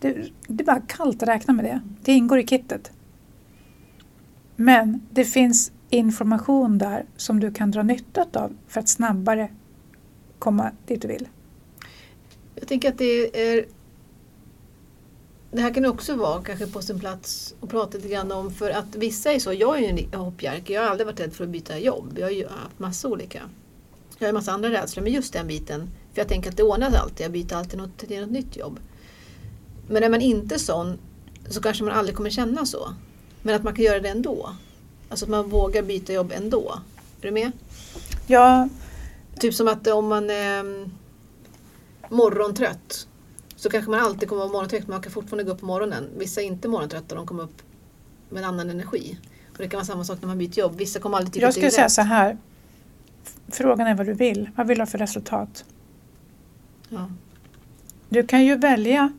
Det, det är bara kallt att räkna med det. Det ingår i kittet. Men det finns information där som du kan dra nytta av för att snabbare komma dit du vill. Jag tänker att det är det här kan också vara kanske på sin plats att prata lite grann om för att vissa är så, jag är ju en hoppjerke, jag har aldrig varit rädd för att byta jobb. Jag har ju haft massa olika. Jag har en massa andra rädslor, men just den biten, för jag tänker att det ordnar sig alltid, jag byter alltid något, till något nytt jobb. Men är man inte sån så kanske man aldrig kommer känna så. Men att man kan göra det ändå. Alltså att man vågar byta jobb ändå. Är du med? Ja, Typ som att om man är morgontrött så kanske man alltid kommer vara morgontrött men man kan fortfarande gå upp på morgonen. Vissa är inte morgontrötta, de kommer upp med en annan energi. Och det kan vara samma sak när man byter jobb. Vissa kommer aldrig tycka jag att det skulle är säga rätt. så här. Frågan är vad du vill. Vad vill du ha för resultat? Ja. Du kan ju välja,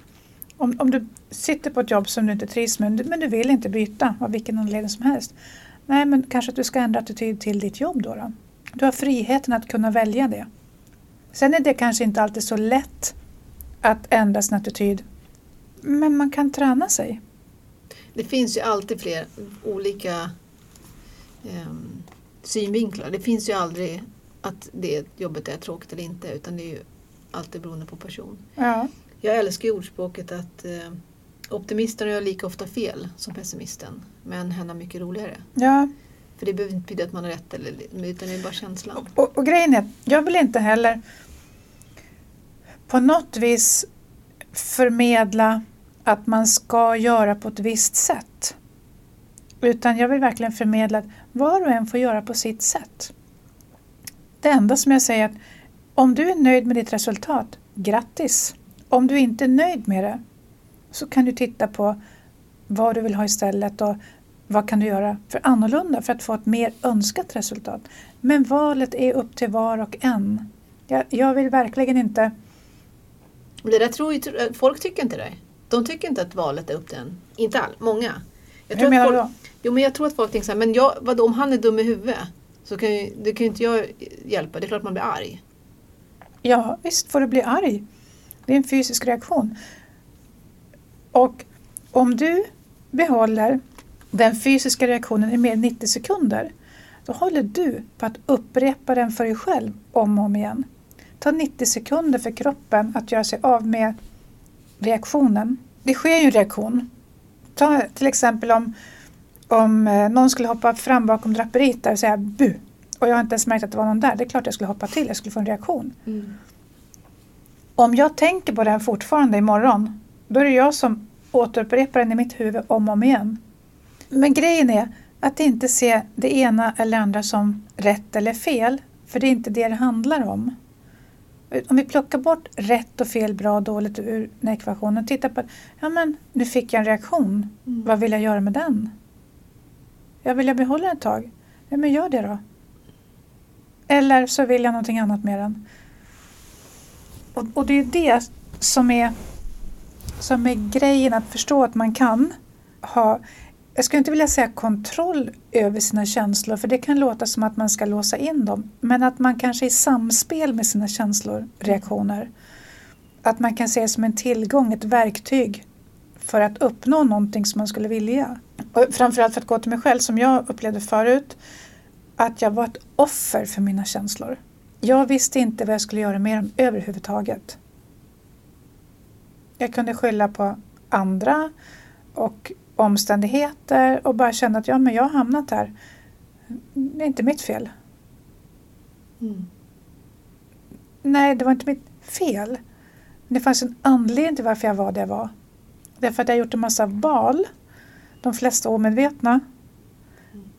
om, om du sitter på ett jobb som du inte trivs med men du vill inte byta av vilken anledning som helst. Nej, men kanske att du ska ändra attityd till ditt jobb då. då. Du har friheten att kunna välja det. Sen är det kanske inte alltid så lätt att ändra sin attityd. Men man kan träna sig. Det finns ju alltid fler olika eh, synvinklar. Det finns ju aldrig att det jobbet är tråkigt eller inte utan det är ju alltid beroende på person. Ja. Jag älskar ju ordspråket att eh, optimisten gör lika ofta fel som pessimisten men hen har mycket roligare. ja. För det behöver inte betyda att man har rätt eller, utan det är bara känslan. Och, och grejen är, jag vill inte heller på något vis förmedla att man ska göra på ett visst sätt. Utan jag vill verkligen förmedla att var och en får göra på sitt sätt. Det enda som jag säger är att om du är nöjd med ditt resultat, grattis! Om du inte är nöjd med det så kan du titta på vad du vill ha istället och vad kan du göra för annorlunda för att få ett mer önskat resultat. Men valet är upp till var och en. Jag, jag vill verkligen inte det där tror ju, folk tycker inte det. De tycker inte att valet är upp till en. Inte all, många. Jag Hur menar att du folk, då? Jo men jag tror att folk tänker så här, men jag, vadå, om han är dum i huvudet så kan ju, det kan ju inte jag hjälpa. Det är klart man blir arg. Ja, visst får du bli arg. Det är en fysisk reaktion. Och om du behåller den fysiska reaktionen i mer än 90 sekunder då håller du på att upprepa den för dig själv om och om igen. Ta 90 sekunder för kroppen att göra sig av med reaktionen. Det sker ju en reaktion. Ta till exempel om, om eh, någon skulle hoppa fram bakom draperiet där och säga bu och jag har inte ens märkt att det var någon där. Det är klart jag skulle hoppa till, jag skulle få en reaktion. Om jag tänker på den fortfarande imorgon, då är det jag som återupprepar den i mitt huvud om och om igen. Men grejen är att inte se det ena eller andra som rätt eller fel, för det är inte det det handlar om. Om vi plockar bort rätt och fel, bra och dåligt ur den här ekvationen och tittar på ja men nu fick jag en reaktion, Mm. vad vill jag göra med den? Jag vill jag behålla den ett tag? Ja men gör det då. Eller så vill jag någonting annat med den. Och, och det är det som är, som är grejen att förstå att man kan ha, jag skulle inte vilja säga kontroll över sina känslor för det kan låta som att man ska låsa in dem. Men att man kanske är i samspel med sina känslor, reaktioner. Att man kan se det som en tillgång, ett verktyg för att uppnå någonting som man skulle vilja. Och framförallt för att gå till mig själv som jag upplevde förut att jag var ett offer för mina känslor. Jag visste inte vad jag skulle göra med dem överhuvudtaget. Jag kunde skylla på andra och omständigheter och bara känna att ja, men jag har hamnat här. Det är inte mitt fel. Mm. Nej, det var inte mitt fel. Men det fanns en anledning till varför jag var där jag var. Därför att jag gjort en massa val, de flesta omedvetna,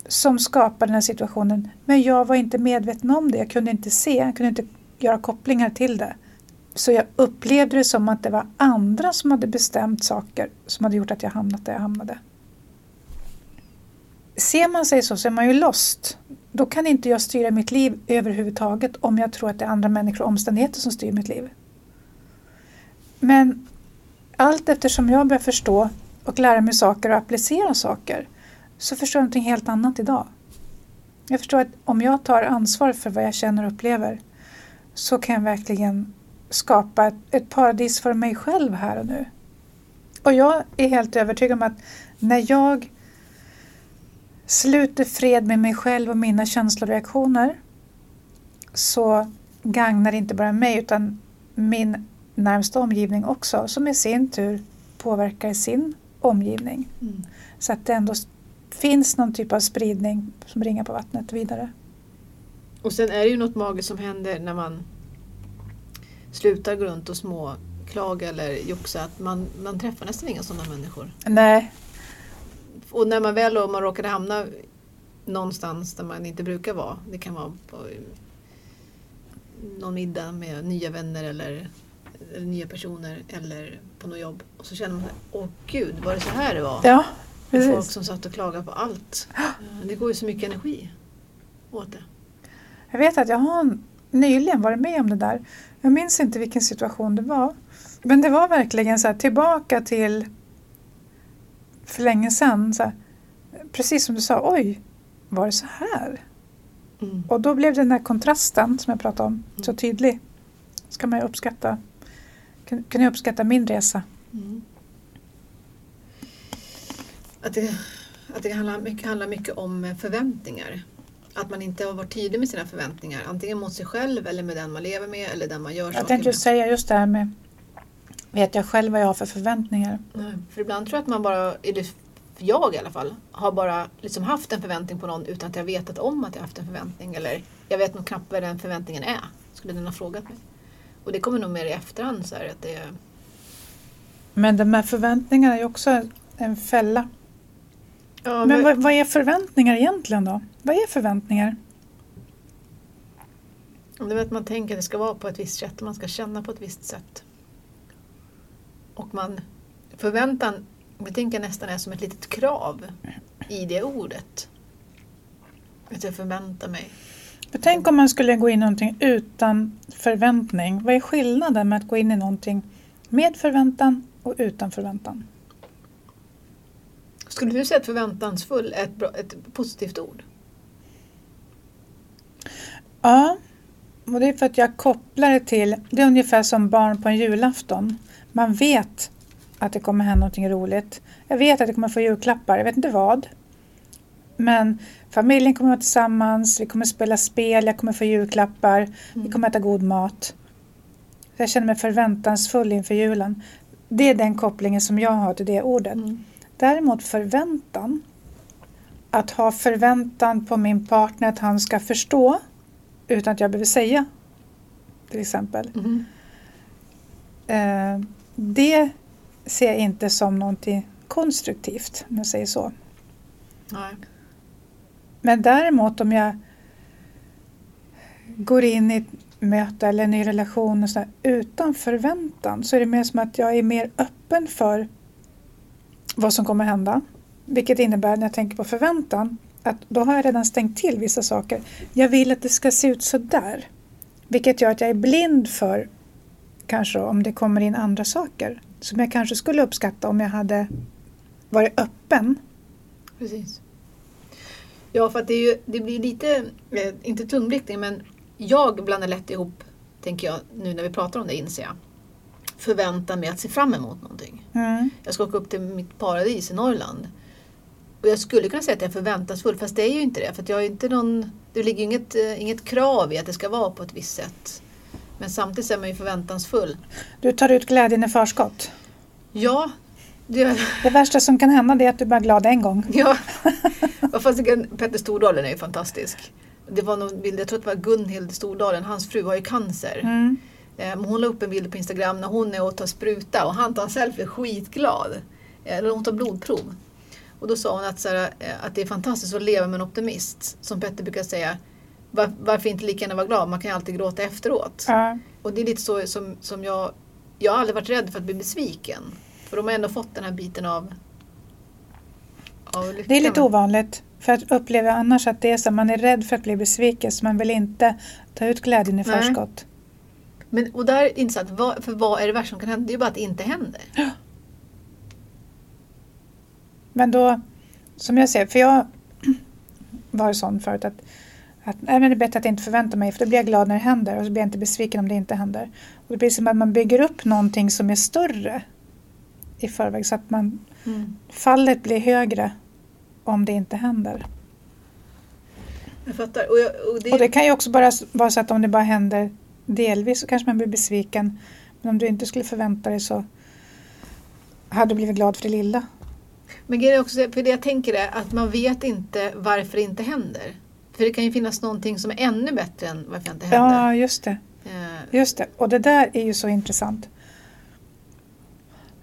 som skapade den här situationen. Men jag var inte medveten om det. Jag kunde inte se, jag kunde inte göra kopplingar till det. Så jag upplevde det som att det var andra som hade bestämt saker som hade gjort att jag hamnat där jag hamnade. Ser man sig så så är man ju lost. Då kan inte jag styra mitt liv överhuvudtaget om jag tror att det är andra människor och omständigheter som styr mitt liv. Men allt eftersom jag börjar förstå och lära mig saker och applicera saker så förstår jag någonting helt annat idag. Jag förstår att om jag tar ansvar för vad jag känner och upplever så kan jag verkligen skapa ett, paradis för mig själv här och nu. Och jag är helt övertygad om att när jag sluter fred med mig själv och mina känsloreaktioner så gagnar det inte bara mig utan min närmsta omgivning också som i sin tur påverkar sin omgivning. Mm. Så att det ändå finns någon typ av spridning som ringar på vattnet vidare. Och sen är det ju något magiskt som händer när man slutar gå runt och småklaga eller joxa. Att man, man träffar nästan inga sådana människor. Nej, Och när man väl om man råkade hamna någonstans där man inte brukar vara. Det kan vara på någon middag med nya vänner eller, eller nya personer eller på något jobb. Och så känner man, åh gud, var det så här det var? ja, Med Folk precis. som satt och klagade på allt. Eh, Det går ju så mycket energi åt det. Jag vet att jag har nyligen varit med om det där. Jag minns inte vilken situation det var. Men det var verkligen så här, tillbaka till för länge sedan. Så här, precis som du sa, oj, var det så här? Mm. Och då blev den där kontrasten som jag pratade om så Mm. tydlig. Ska man ju uppskatta, kan, kan jag uppskatta min resa. Mm. Att det, att det handlar, mycket, handlar mycket om förväntningar. Att man inte har varit tydlig med sina förväntningar. Antingen mot sig själv eller med den man lever med eller den man gör Jag tänkte med. säga just det här med, vet jag själv vad jag har för förväntningar? Nej, för ibland tror jag att man bara, eller jag i alla fall, har bara liksom haft en förväntning på någon utan att jag vetat om att jag haft en förväntning. Eller jag vet nog knappt vad den förväntningen är. Skulle den ha frågat mig. Och det kommer nog mer i efterhand. Så här, att det, Men de här förväntningarna är ju också en fälla. Ja, Men vad, vad är förväntningar egentligen då? Vad är förväntningar? Det är att man tänker att det ska vara på ett visst sätt och man ska känna på ett visst sätt. Och man förväntan, jag tänker nästan är som ett litet krav i det ordet. Att jag förväntar mig. För tänk om man skulle gå in i någonting utan förväntning. Vad är skillnaden med att gå in i någonting med förväntan och utan förväntan? Skulle du säga att förväntansfull är ett, bra, ett positivt ord? Ja, och det är för att jag kopplar det till, det är ungefär som barn på en julafton. Man vet att det kommer hända någonting roligt. Jag vet att jag kommer få julklappar, jag vet inte vad. Men familjen kommer vara tillsammans, vi kommer spela spel, jag kommer få julklappar, vi kommer äta god mat. Jag känner mig förväntansfull inför julen. Det är den kopplingen som jag har till det ordet. Mm. Däremot förväntan, att ha förväntan på min partner att han ska förstå utan att jag behöver säga, till exempel. Mm. Eh, det ser jag inte som någonting konstruktivt, om jag säger så. Nej. Men däremot om jag går in i ett möte eller en ny relation och så här, utan förväntan så är det mer som att jag är mer öppen för vad som kommer hända. Vilket innebär när jag tänker på förväntan att då har jag redan stängt till vissa saker. Jag vill att det ska se ut så där. Vilket gör att jag är blind för kanske om det kommer in andra saker som jag kanske skulle uppskatta om jag hade varit öppen. Precis. Ja, för att det, är ju, det blir lite, eh, inte tungblickning, men jag blandar lätt ihop, tänker jag, nu när vi pratar om det inser jag, förväntan med att se fram emot någonting. Mm. Jag ska åka upp till mitt paradis i Norrland. Och jag skulle kunna säga att jag är förväntansfull, fast det är ju inte det. För jag är inte någon, det ligger ju inget, eh, inget krav i att det ska vara på ett visst sätt. Men samtidigt är man ju förväntansfull. Du tar ut glädjen i förskott. Ja, det, Det värsta som kan hända det är att du blir glad en gång. ja. Fast Petter Stordalen är ju fantastisk. Det var någon bild, jag tror att det var Gunhild Stordalen, hans fru har ju cancer. Mm. Eh, Hon la upp en bild på Instagram när hon är och tar spruta och han tar en selfie skitglad. Eh, Eller hon tar blodprov. Och då sa hon att, så här, eh, att det är fantastiskt att leva med en optimist. Som Petter brukar säga. Var, varför inte lika gärna vara glad? Man kan ju alltid gråta efteråt. Ja. Och det är lite så som, som jag... Jag har aldrig varit rädd för att bli besviken. För de har ändå fått den här biten av... av lyckan. Det är lite ovanligt. För att uppleva annars att det är så man är rädd för att bli besviken så man vill inte ta ut glädjen i Nej. förskott. Men, och där är det intressant, vad, för vad är det värsta som kan hända? Det är ju bara att det inte händer. Men då, som jag ser, för jag var sån förut att, att nej, men det är bättre att inte förvänta mig för då blir jag glad när det händer och så blir jag inte besviken om det inte händer. Och det blir som att man bygger upp någonting som är större i förväg så att man, fallet blir högre om det inte händer. Jag fattar. Och, jag, och det, Och det kan ju också bara vara så att om det bara händer delvis så kanske man blir besviken. Men om du inte skulle förvänta dig så hade du blivit glad för det lilla. Men grejen är också, för det jag tänker är att man vet inte varför det inte händer. För det kan ju finnas någonting som är ännu bättre än varför det inte händer. Ja, just det. Eh, Just det. Och det där är ju så intressant.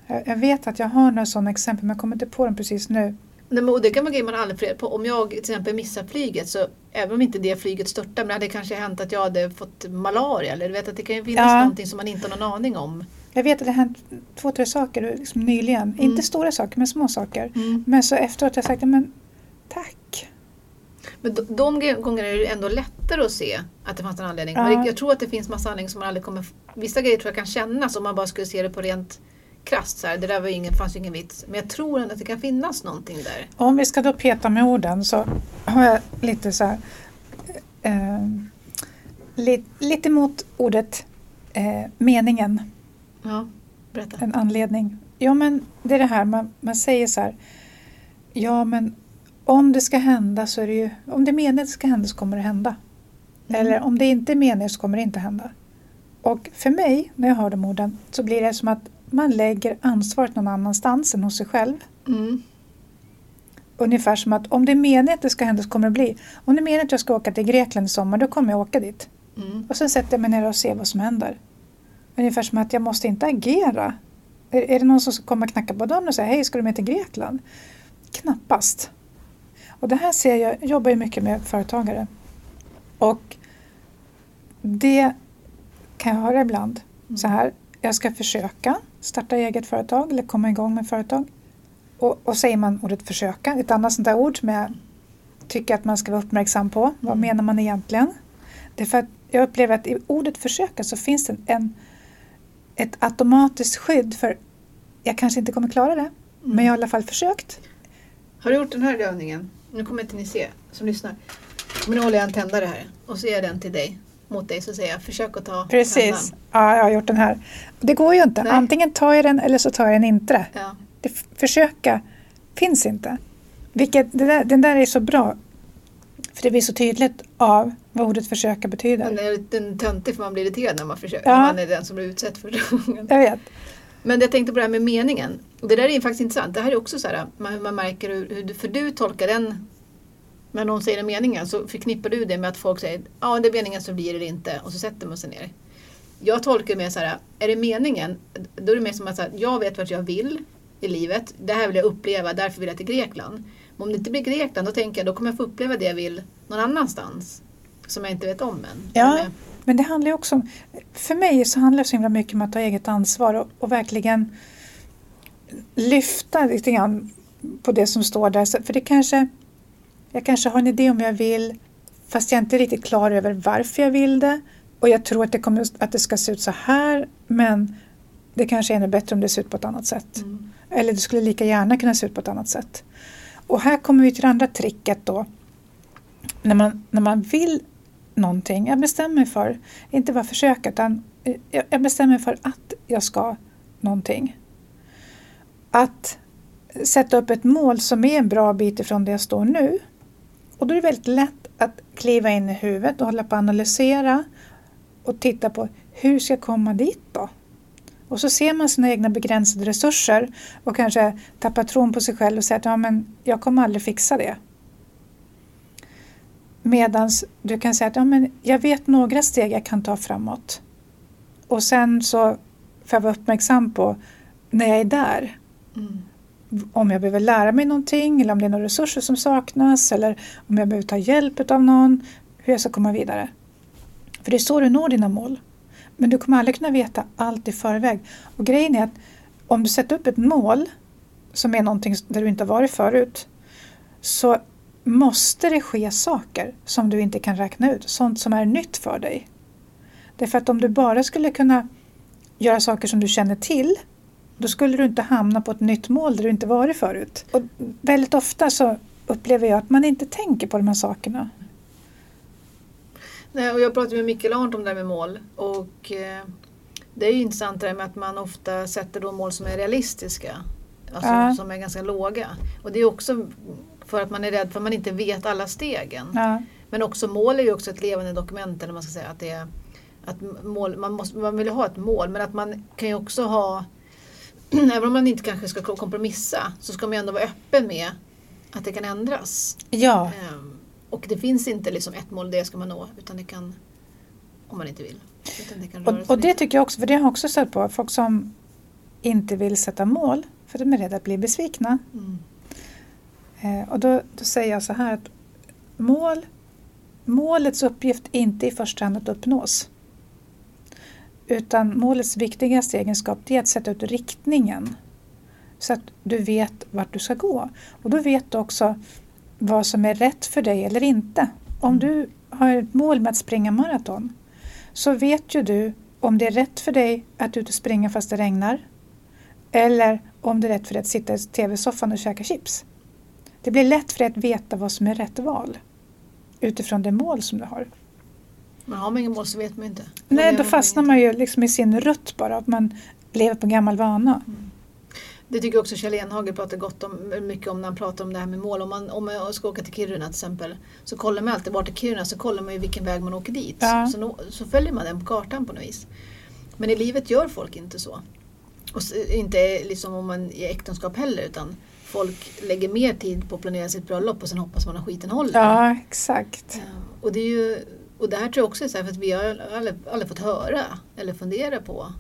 Jag jag vet att jag har några sådana exempel men jag kommer inte på dem precis nu. Nej, men, och det kan vara grejer man aldrig får reda på. Om jag till exempel missar flyget så även om inte det flyget störtar men det hade kanske hänt att jag hade fått malaria. Eller du vet att det kan ju finnas Ja. någonting som man inte har någon aning om. Jag vet att det har hänt två, tre saker liksom nyligen. Inte stora saker men små saker. Mm. Men så efteråt har jag sagt, "Ja, men tack. Men de, de gångerna är det ändå lättare att se att det fanns en anledning. Ja. Jag tror att det finns massa anledningar som man aldrig kommer... Vissa grejer tror jag kan kännas om man bara skulle se det på rent krasst. Så här, det där var ingen, fanns ju ingen vits. Men jag tror ändå att det kan finnas någonting där. Om vi ska då peta med orden så har jag lite så här, eh, li, lite mot ordet eh, meningen, Ja, berätta. en anledning. Ja men det är det här man, man säger så här, ja men om det ska hända så är det ju, om det är meningen att det ska hända så kommer det hända. Mm. Eller om det inte är meningen så kommer det inte hända. Och för mig, när jag hör de orden, så blir det som att man lägger ansvaret någon annanstans än hos sig själv. Mm. Ungefär som att om det är meningen att det ska hända så kommer det bli. Om det är meningen att jag ska åka till Grekland i sommar, då kommer jag åka dit. Mm. Och sen sätter jag mig ner och ser vad som händer. Ungefär som att jag måste inte agera. Är, är det någon som ska komma och knacka på dörren och säga hej, ska du med till Grekland? Knappast. Och det här ser jag, jag jobbar ju mycket med företagare. Och det kan jag höra ibland. Så här, jag ska försöka starta eget företag eller komma igång med företag. Och, och säger man ordet försöka, ett annat sånt där ord som jag tycker att man ska vara uppmärksam på. Vad Mm. menar man egentligen? Det är för att jag upplever att i ordet försöka så finns det en, ett automatiskt skydd för jag kanske inte kommer klara det, men jag har i alla fall försökt. Har du gjort den här övningen? Nu kommer inte ni se som lyssnar. Men nu håller jag en tändare här och så ger jag den till dig. Mot dig så säger jag försök att ta Precis, ja, jag har gjort den här. Det går ju inte, Nej. antingen tar jag den eller så tar jag den inte. Ja. Det försöka finns inte. Vilket, där, den där är så bra, för det blir så tydligt av vad ordet försöka Man betyder. är lite töntig för man blir irriterad när man försöker. Ja. När man är den som blir utsatt för gången. Jag vet. Men jag tänkte på det här med meningen. Och det där är ju faktiskt intressant. Det här är också så här, man, man märker hur, hur för du tolkar den när någon säger den meningen så förknippar du det med att folk säger ja det är meningen så blir det inte och så sätter man sig ner. Jag tolkar det mer så här, är det meningen, då är det mer som att här, jag vet vart jag vill i livet. Det här vill jag uppleva, därför vill jag till Grekland. Men om det inte blir Grekland då tänker jag då kommer jag få uppleva det jag vill någon annanstans. Som jag inte vet om än. Ja. Men det handlar ju också om, för mig så handlar det så himla mycket om att ta eget ansvar och, och verkligen lyfta lite grann på det som står där. För det kanske, jag kanske har en idé om jag vill fast jag är inte riktigt klar över varför jag vill det. Och jag tror att det, kommer, att det ska se ut så här men det kanske är ännu bättre om det ser ut på ett annat sätt. Mm. Eller det skulle lika gärna kunna se ut på ett annat sätt. Och här kommer vi till det andra tricket då. När man, när man vill någonting, jag bestämmer mig för, inte bara försöka, utan eh, jag jag bestämmer mig för att jag ska någonting. Att sätta upp ett mål som är en bra bit ifrån där jag står nu. Och då är det väldigt lätt att kliva in i huvudet och hålla på att analysera och titta på hur ska jag komma dit då? Och så ser man sina egna begränsade resurser och kanske tappar tron på sig själv och säger att ja, men jag kommer aldrig fixa det. Medan du kan säga att ja, men jag vet några steg jag kan ta framåt. Och sen så får jag vara uppmärksam på när jag är där. Mm. Om jag behöver lära mig någonting eller om det är några resurser som saknas eller om jag behöver ta hjälp av någon. Hur jag ska komma vidare. För det är så du når dina mål. Men du kommer aldrig kunna veta allt i förväg. Och grejen är att om du sätter upp ett mål som är någonting där du inte har varit förut så måste det ske saker som du inte kan räkna ut. Sånt som är nytt för dig. Därför att om du bara skulle kunna göra saker som du känner till då skulle du inte hamna på ett nytt mål där du inte varit förut. Och väldigt ofta så upplever jag att man inte tänker på de här sakerna. Nej, och jag pratade med Mikael Arndt om det här med mål. Och eh, det är ju intressant det här med att man ofta sätter då mål som är realistiska. Alltså Ja. som är ganska låga. Och det är också för att man är rädd för att man inte vet alla stegen. Ja, Men också mål är ju också ett levande dokument. Eller man ska säga att det är att mål, man, måste, man vill ha ett mål men att man kan ju också ha Även om man inte kanske ska kompromissa så ska man ju ändå vara öppen med att det kan ändras. ja. Ehm, och det finns inte liksom ett mål, det ska man nå, utan det kan, om man inte vill. Det Och, och det tycker jag också, för det har jag också stött på, folk som inte vill sätta mål för de är rädda att bli besvikna. Mm. Eh, och då, då säger jag så här att mål, målets uppgift är inte i första hand att uppnås. Utan målets viktigaste egenskap är att sätta ut riktningen. Så att du vet vart du ska gå. Och då vet du också vad som är rätt för dig eller inte. Om du har ett mål med att springa maraton så vet ju du om det är rätt för dig att ut och springa fast det regnar eller om det är rätt för dig att sitta i tv-soffan och käka chips. Det blir lätt för dig att veta vad som är rätt val utifrån det mål som du har. Men har man inget mål så vet man inte. Nej, då fastnar man ju liksom i sin rutt bara. Att man lever på gammal vana. Mm. Det tycker också Kjell Enhage pratar gott om, mycket om när han pratar om det här med mål. Om man, om man ska åka till Kiruna till exempel så kollar man alltid vart är Kiruna så kollar man ju vilken väg man åker dit. Ja. Så, så, så följer man den på kartan på något vis. Men i livet gör folk inte så. Och inte liksom om man i äktenskap heller utan folk lägger mer tid på att planera sitt bröllop och sen hoppas man att skiten håller. Ja, exakt. Ja, Och det, är ju, och det här tror jag också är så här för att vi har aldrig, aldrig fått höra eller fundera på.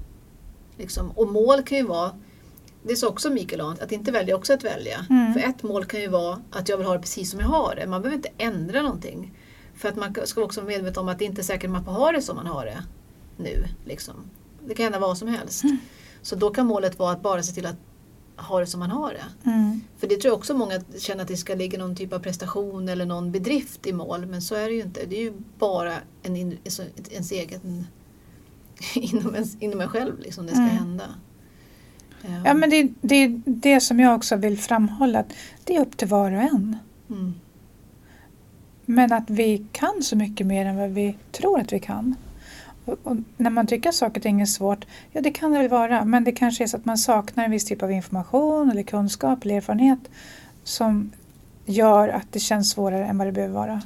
Liksom. Och mål kan ju vara, det sa också Mikael Arndt, att inte välja också att välja. Mm. För ett mål kan ju vara att jag vill ha det precis som jag har det. Man behöver inte ändra någonting. För att man ska också vara medveten om att det inte är säkert att man får ha det som man har det nu. Liksom. Det kan hända vad som helst. Så då kan målet vara att bara se till att ha det som man har det. Mm. För det tror jag också många känner att det ska ligga någon typ av prestation eller någon bedrift i mål. Men så är det ju inte. Det är ju bara en, alltså, ens egen inom, ens, inom en själv liksom det ska Mm. hända. Ja. Ja, men det, det är det som jag också vill framhålla. Att det är upp till var och en. mm. Men att vi kan så mycket mer än vad vi tror att vi kan. Och, och när man tycker att saker och ting är svårt, ja det kan det väl vara, men det kanske är så att man saknar en viss typ av information eller kunskap eller erfarenhet som gör att det känns svårare än vad det behöver vara.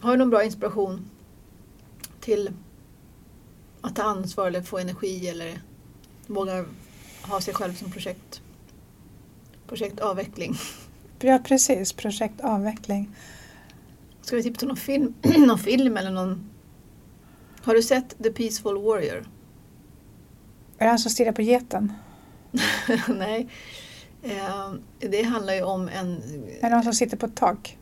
Har du någon bra inspiration till att ta ansvar eller få energi eller våga ha sig själv som projekt? Projektavveckling. Ja precis, projekt avveckling. Ska vi tipsa om någon film, någon film eller någon... Har du sett The Peaceful Warrior? Är det han som stirrar på geten? Nej. Eh, det handlar ju om en... Är det någon som sitter på ett tak?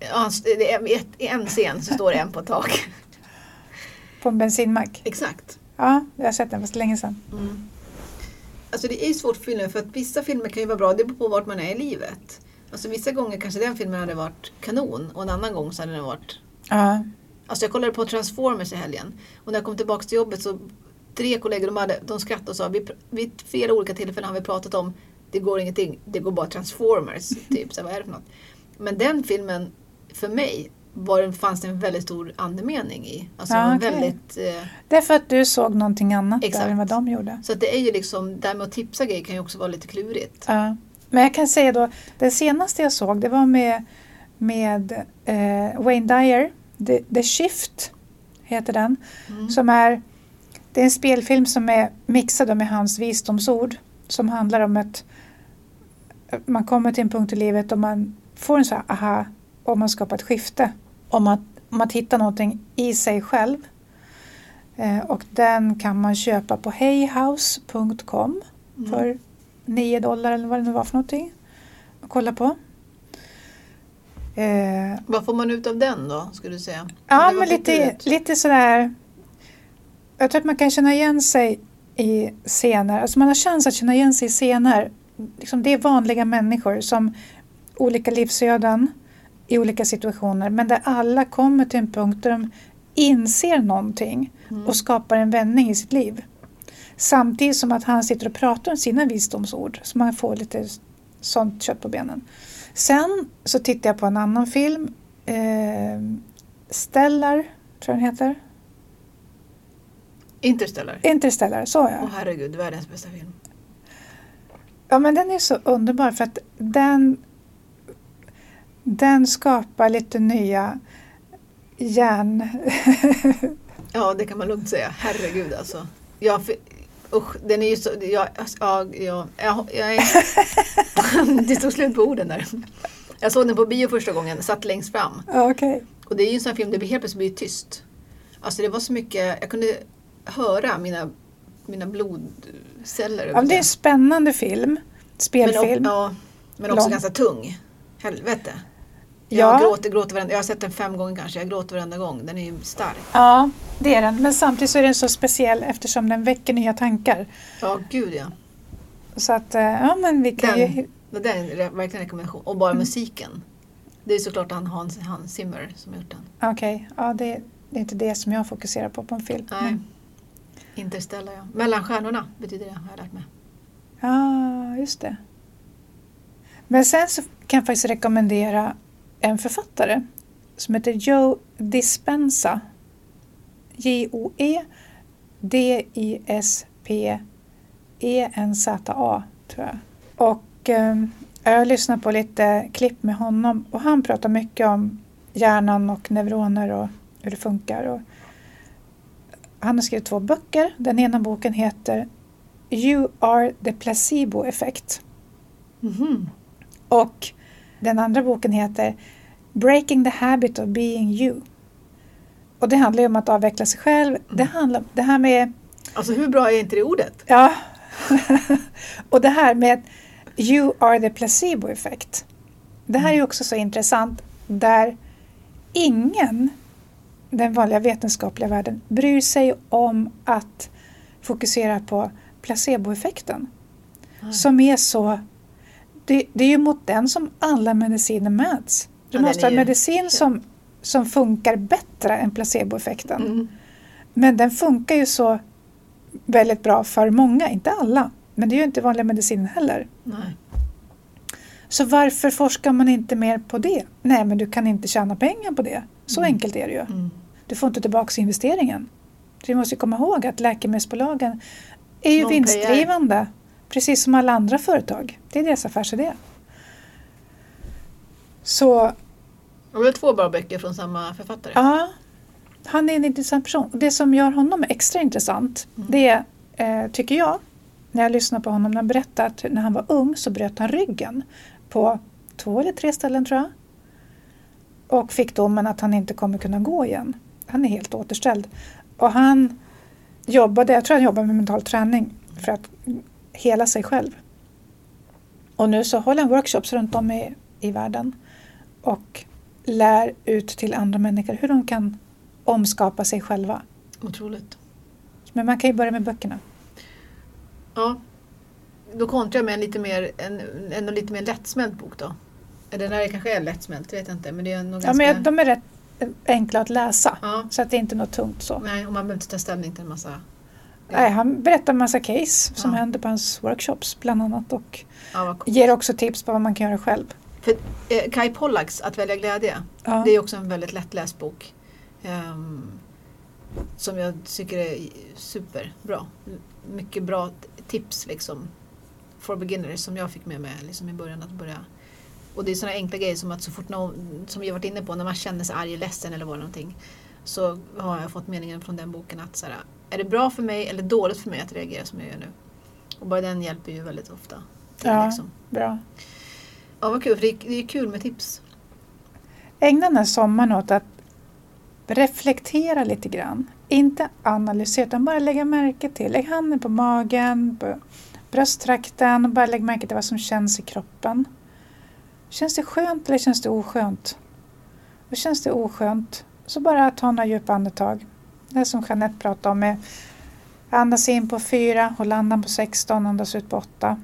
Ja, det är ett- I en scen så står det en på ett tak. På en bensinmack? Exakt. Ja, jag har sett den fast länge sedan. Mm. Alltså det är ju svårt för filmer för att vissa filmer kan ju vara bra, det beror på vart man är i livet. Alltså vissa gånger kanske den filmen hade varit kanon och en annan gång så hade den varit... Ja, Alltså jag kollade på Transformers i helgen och när jag kom tillbaka till jobbet så tre kollegor de, hade, de skrattade och sa vid, vid flera olika tillfällen har vi pratat om det går ingenting, det går bara Transformers. typ, så här, vad är det för något? Men den filmen, för mig, var, fanns det en väldigt stor andemening i. Alltså Ja, var okej. väldigt... Eh, det är för att du såg någonting annat Exakt. där än vad de gjorde. så det är ju liksom, det här med att tipsa grejer kan ju också vara lite klurigt. Ja. Men jag kan säga då, det senaste jag såg det var med, med eh, Wayne Dyer, The, The Shift heter den. Mm. Som är, det är en spelfilm som är mixad med hans visdomsord. Som handlar om att man kommer till en punkt i livet och man får en så här aha och man skapar ett skifte. Om att, om att hitta någonting i sig själv. Eh, och den kan man köpa på heyhouse.com Mm. för 9 dollar eller vad det nu var för någonting. Att kolla på. Eh, Vad får man ut av den då, skulle du säga? Ja, men lite, lite sådär. Jag tror att man kan känna igen sig i scener. Alltså man har chans att känna igen sig i scener. Liksom det är vanliga människor som olika livsöden i olika situationer. Men där alla kommer till en punkt där de inser någonting Mm. och skapar en vändning i sitt liv. Samtidigt som att han sitter och pratar om sina visdomsord. Så man får lite sånt kött på benen. Sen så tittar jag på en annan film. Eh, Stellar, tror jag den heter. Interstellar. Interstellar, så Åh ja. herregud, världens bästa film. Ja men den är så underbar för att den, den skapar lite nya hjärn... Ja, det kan man lugnt säga. Herregud alltså. Jag, usch, den är ju så... Jag, alltså, ja, ja, jag, jag är, det tog slut på orden där. Jag såg den på bio första gången, satt längst fram. Okej. Och det är ju en sån här film där det helt plötsligt blir tyst. Alltså det var så mycket, jag kunde höra mina, mina blodceller. Ja, men det är en spännande film. men, Spelfilm. och, ja, men också Lång. ganska tung. Helvete. Ja. Jag gråter, gråter varenda, jag har sett den fem gånger kanske, jag gråter varenda gång. Den är ju stark. Ja, det är den. Men samtidigt så är den så speciell eftersom den väcker nya tankar. Ja, gud ja. Så att, eh, ja men vi kan Den- ju... Det är en verkligen en rekommendation. Och bara musiken. Det är såklart han Hans, Hans Zimmer som har gjort den. Okej, ja, det, det är inte det som jag fokuserar på på en film. Nej. Men- Interstellar ja. Mellan stjärnorna betyder det har jag lärt mig. Ja, just det. Men sen så kan jag faktiskt rekommendera en författare som heter Joe Dispenza. J-O-E D-I-S-P-E-N-Z-A tror jag. Och eh, jag har lyssnat på lite klipp med honom och han pratar mycket om hjärnan och neuroner och hur det funkar. Och han har skrivit två böcker. Den ena boken heter You are the placebo effect. Mhm. Och den andra boken heter Breaking the habit of being you. Och det handlar ju om att avveckla sig själv. Det handlar det här med, Alltså hur bra är inte det ordet? ja, och det här med You are the placebo effect. Det här är ju också så intressant där ingen, den vanliga vetenskapliga världen, bryr sig om att fokusera på placeboeffekten. Som är så... Det, det är ju mot den som alla mediciner mäts. Du Ja, måste ha ju- medicin som, som funkar bättre än placeboeffekten. Mm. Men den funkar ju så väldigt bra för många, inte alla. Men det är ju inte vanliga medicinen heller. Nej. Så varför forskar man inte mer på det? Nej, men du kan inte tjäna pengar på det. Så Mm. enkelt är det ju. Mm. Du får inte tillbaka investeringen. Så vi måste komma ihåg att läkemedelsbolagen är ju vinstdrivande. Precis som alla andra företag. Det är deras affärsidé. Så Och det är två bra böcker från samma författare. ja, han är en intressant person. Och Det som gör honom extra intressant, Mm. det är, eh, tycker jag, när jag lyssnar på honom, när han berättar att när han var ung så bröt han ryggen på två eller tre ställen tror jag. Och fick domen att han inte kommer kunna gå igen. Han är helt återställd. Och han jobbade, jag tror han jobbade med mental träning för att hela sig själv. Och nu så håller han workshops runt om i, i världen och lär ut till andra människor hur de kan omskapa sig själva. Otroligt. Men man kan ju börja med böckerna. Ja. Då kontrar jag med en lite mer, en, en lite mer lättsmält bok då. Eller den här kanske är lättsmält, vet jag inte. Men det är nog Ja, ganska... men de är rätt enkla att läsa. Ja. Så att det är inte något tungt så. Nej, och man behöver inte ta ställning till en massa... Nej, han berättar en massa case som Ja. händer på hans workshops bland annat och Ja, ger också tips på vad man kan göra själv. För, eh, Kai Pollaks Att välja glädje. Ja. Det är också en väldigt lättläst bok. ehm, som jag tycker är superbra. Mycket bra tips liksom. For beginners som jag fick med mig liksom i början att börja. Och det är sådana enkla grejer som att så fort någon, som vi varit inne på, när man känner sig arg, ledsen eller vad någonting. Så har jag fått meningen från den boken att så här, är det bra för mig eller dåligt för mig att reagera som jag gör nu? Och bara den hjälper ju väldigt ofta. Till, Ja. liksom. Bra. ja vad kul, för det är, det är kul med tips. Ägna den här sommaren åt att reflektera lite grann. Inte analysera utan bara lägga märke till. Lägg handen på magen, på brösttrakten och bara lägg märke till vad som känns i kroppen. Känns det skönt eller känns det oskönt? Och känns det oskönt så bara ta några djupa andetag. Det som Jeanette pratade om är andas in på fyra, håll andan på 16, andas ut på 8.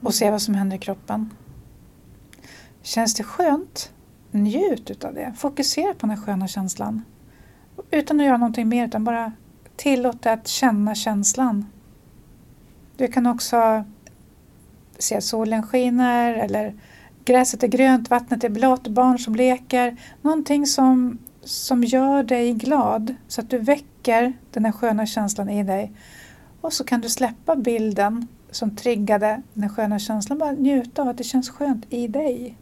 Och se vad som händer i kroppen. Känns det skönt? Njut utav det. Fokusera på den här sköna känslan. Utan att göra någonting mer, utan bara tillåt dig att känna känslan. Du kan också se att solen skiner eller gräset är grönt, vattnet är blått, barn som leker. Någonting som, som gör dig glad så att du väcker den här sköna känslan i dig. Och så kan du släppa bilden som triggade den här sköna känslan. Bara njuta av att det känns skönt i dig.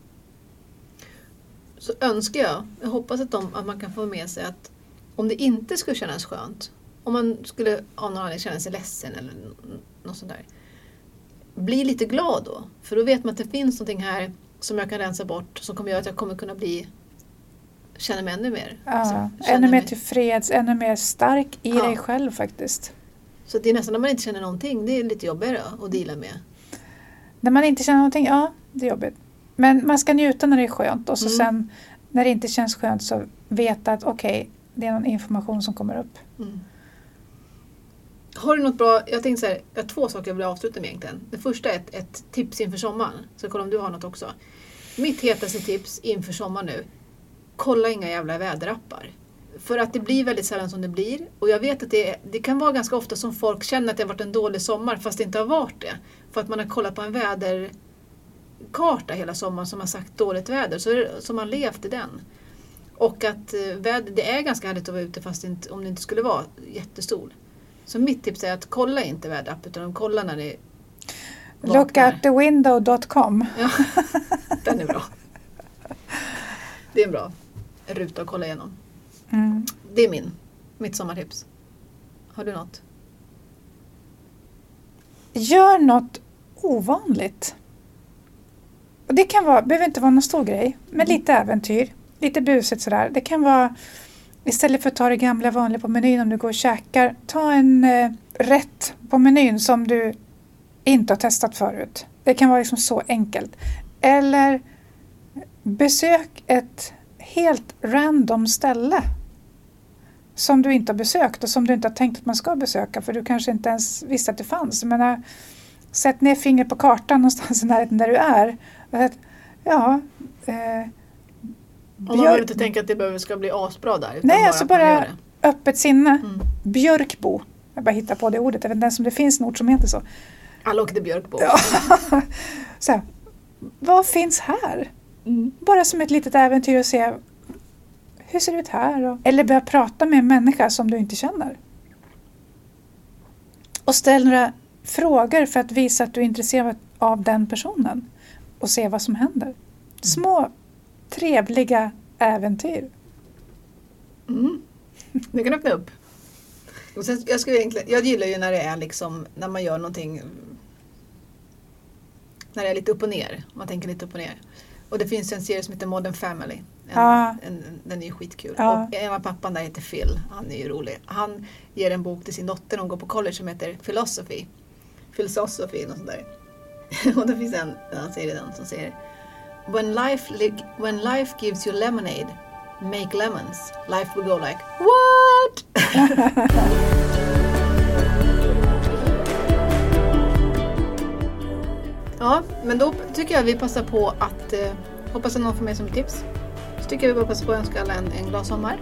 så önskar jag, jag hoppas att, de, att man kan få med sig att om det inte skulle kännas skönt, om man skulle av någon anledning känna sig ledsen eller något sånt där. Bli lite glad då, för då vet man att det finns någonting här som jag kan rensa bort som kommer göra att jag kommer kunna bli känna mig ännu mer. Ja, Alltså, ännu mer tillfreds, ännu mer stark i Ja. dig själv faktiskt. Så det är nästan när man inte känner någonting, det är lite jobbigare att deala med. När man inte känner någonting, ja det är jobbigt. Men man ska njuta när det är skönt och så Mm. sen när det inte känns skönt så veta att okej, det är någon information som kommer upp. Mm. Har du något bra, jag tänkte så här, jag har två saker jag vill avsluta med egentligen. Det första är ett, ett tips inför sommaren. Så kolla om du har något också. Mitt hetaste tips inför sommaren nu. Kolla inga jävla väderappar. För att det blir väldigt sällan som det blir. Och jag vet att det, det kan vara ganska ofta som folk känner att det har varit en dålig sommar fast det inte har varit det. För att man har kollat på en väderkarta hela sommaren som har sagt dåligt väder. Så, så man levt i den. Och att eh, väder, det är ganska härligt att vara ute fast det inte, om det inte skulle vara jättesol. Så mitt tips är att kolla inte väderapp utan kolla när det vaknar. Lookoutthewindow.com. Ja, den är bra. Det är bra ruta att kolla igenom. Mm. Det är min, mitt sommartips. Har du något? Gör något ovanligt. Och det kan vara, behöver inte vara någon stor grej, men lite äventyr. Lite busigt sådär. Det kan vara istället för att ta det gamla vanliga på menyn om du går och käkar, ta en eh, rätt på menyn som du inte har testat förut. Det kan vara liksom så enkelt. Eller besök ett helt random ställe som du inte har besökt och som du inte har tänkt att man ska besöka för du kanske inte ens visste att det fanns. Jag menar, sätt ner fingret på kartan någonstans i närheten där du är. Och ja, eh, Om man behöver inte tänka att det behöver ska bli asbra där. Nej, alltså bara- öppet sinne. Mm. Björkbo. Jag bara hittar på det ordet. Jag vet inte ens om det finns en ort som heter så. Alla åker till Björkbo. Ja. så här, vad finns här? Mm. Bara som ett litet äventyr att se hur ser det ut här? Och, eller börja prata med en människa som du inte känner. Och ställ några frågor för att visa att du är intresserad av den personen och se vad som händer. Små trevliga äventyr. Mm. Det kan öppna upp. Och sen, jag, skulle egentligen, jag gillar ju när det är liksom, när man gör någonting mm, när det är lite upp och ner. Man tänker lite upp och ner. Och det finns en serie som heter Modern Family. En, Ja. en, den är ju skitkul. Ja. Och en av pappan där heter Phil. Han är ju rolig. Han ger en bok till sin dotter när hon går på college som heter Philosophy. Philosophy, något sånt där. och det finns en, han säger den som säger When life, li- when life gives you lemonade, make lemons. Life will go like What? ja, men då tycker jag vi passar på att eh, hoppas att någon får med som tips. Så tycker jag vi passar på att önska alla en, en glad sommar.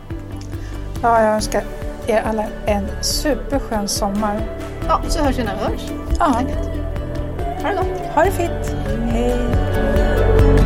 Ja, jag önskar er alla en superskön sommar. Ja, så hörs vi när vi hörs. Ja. Ha det gott! ha det fint. Hej.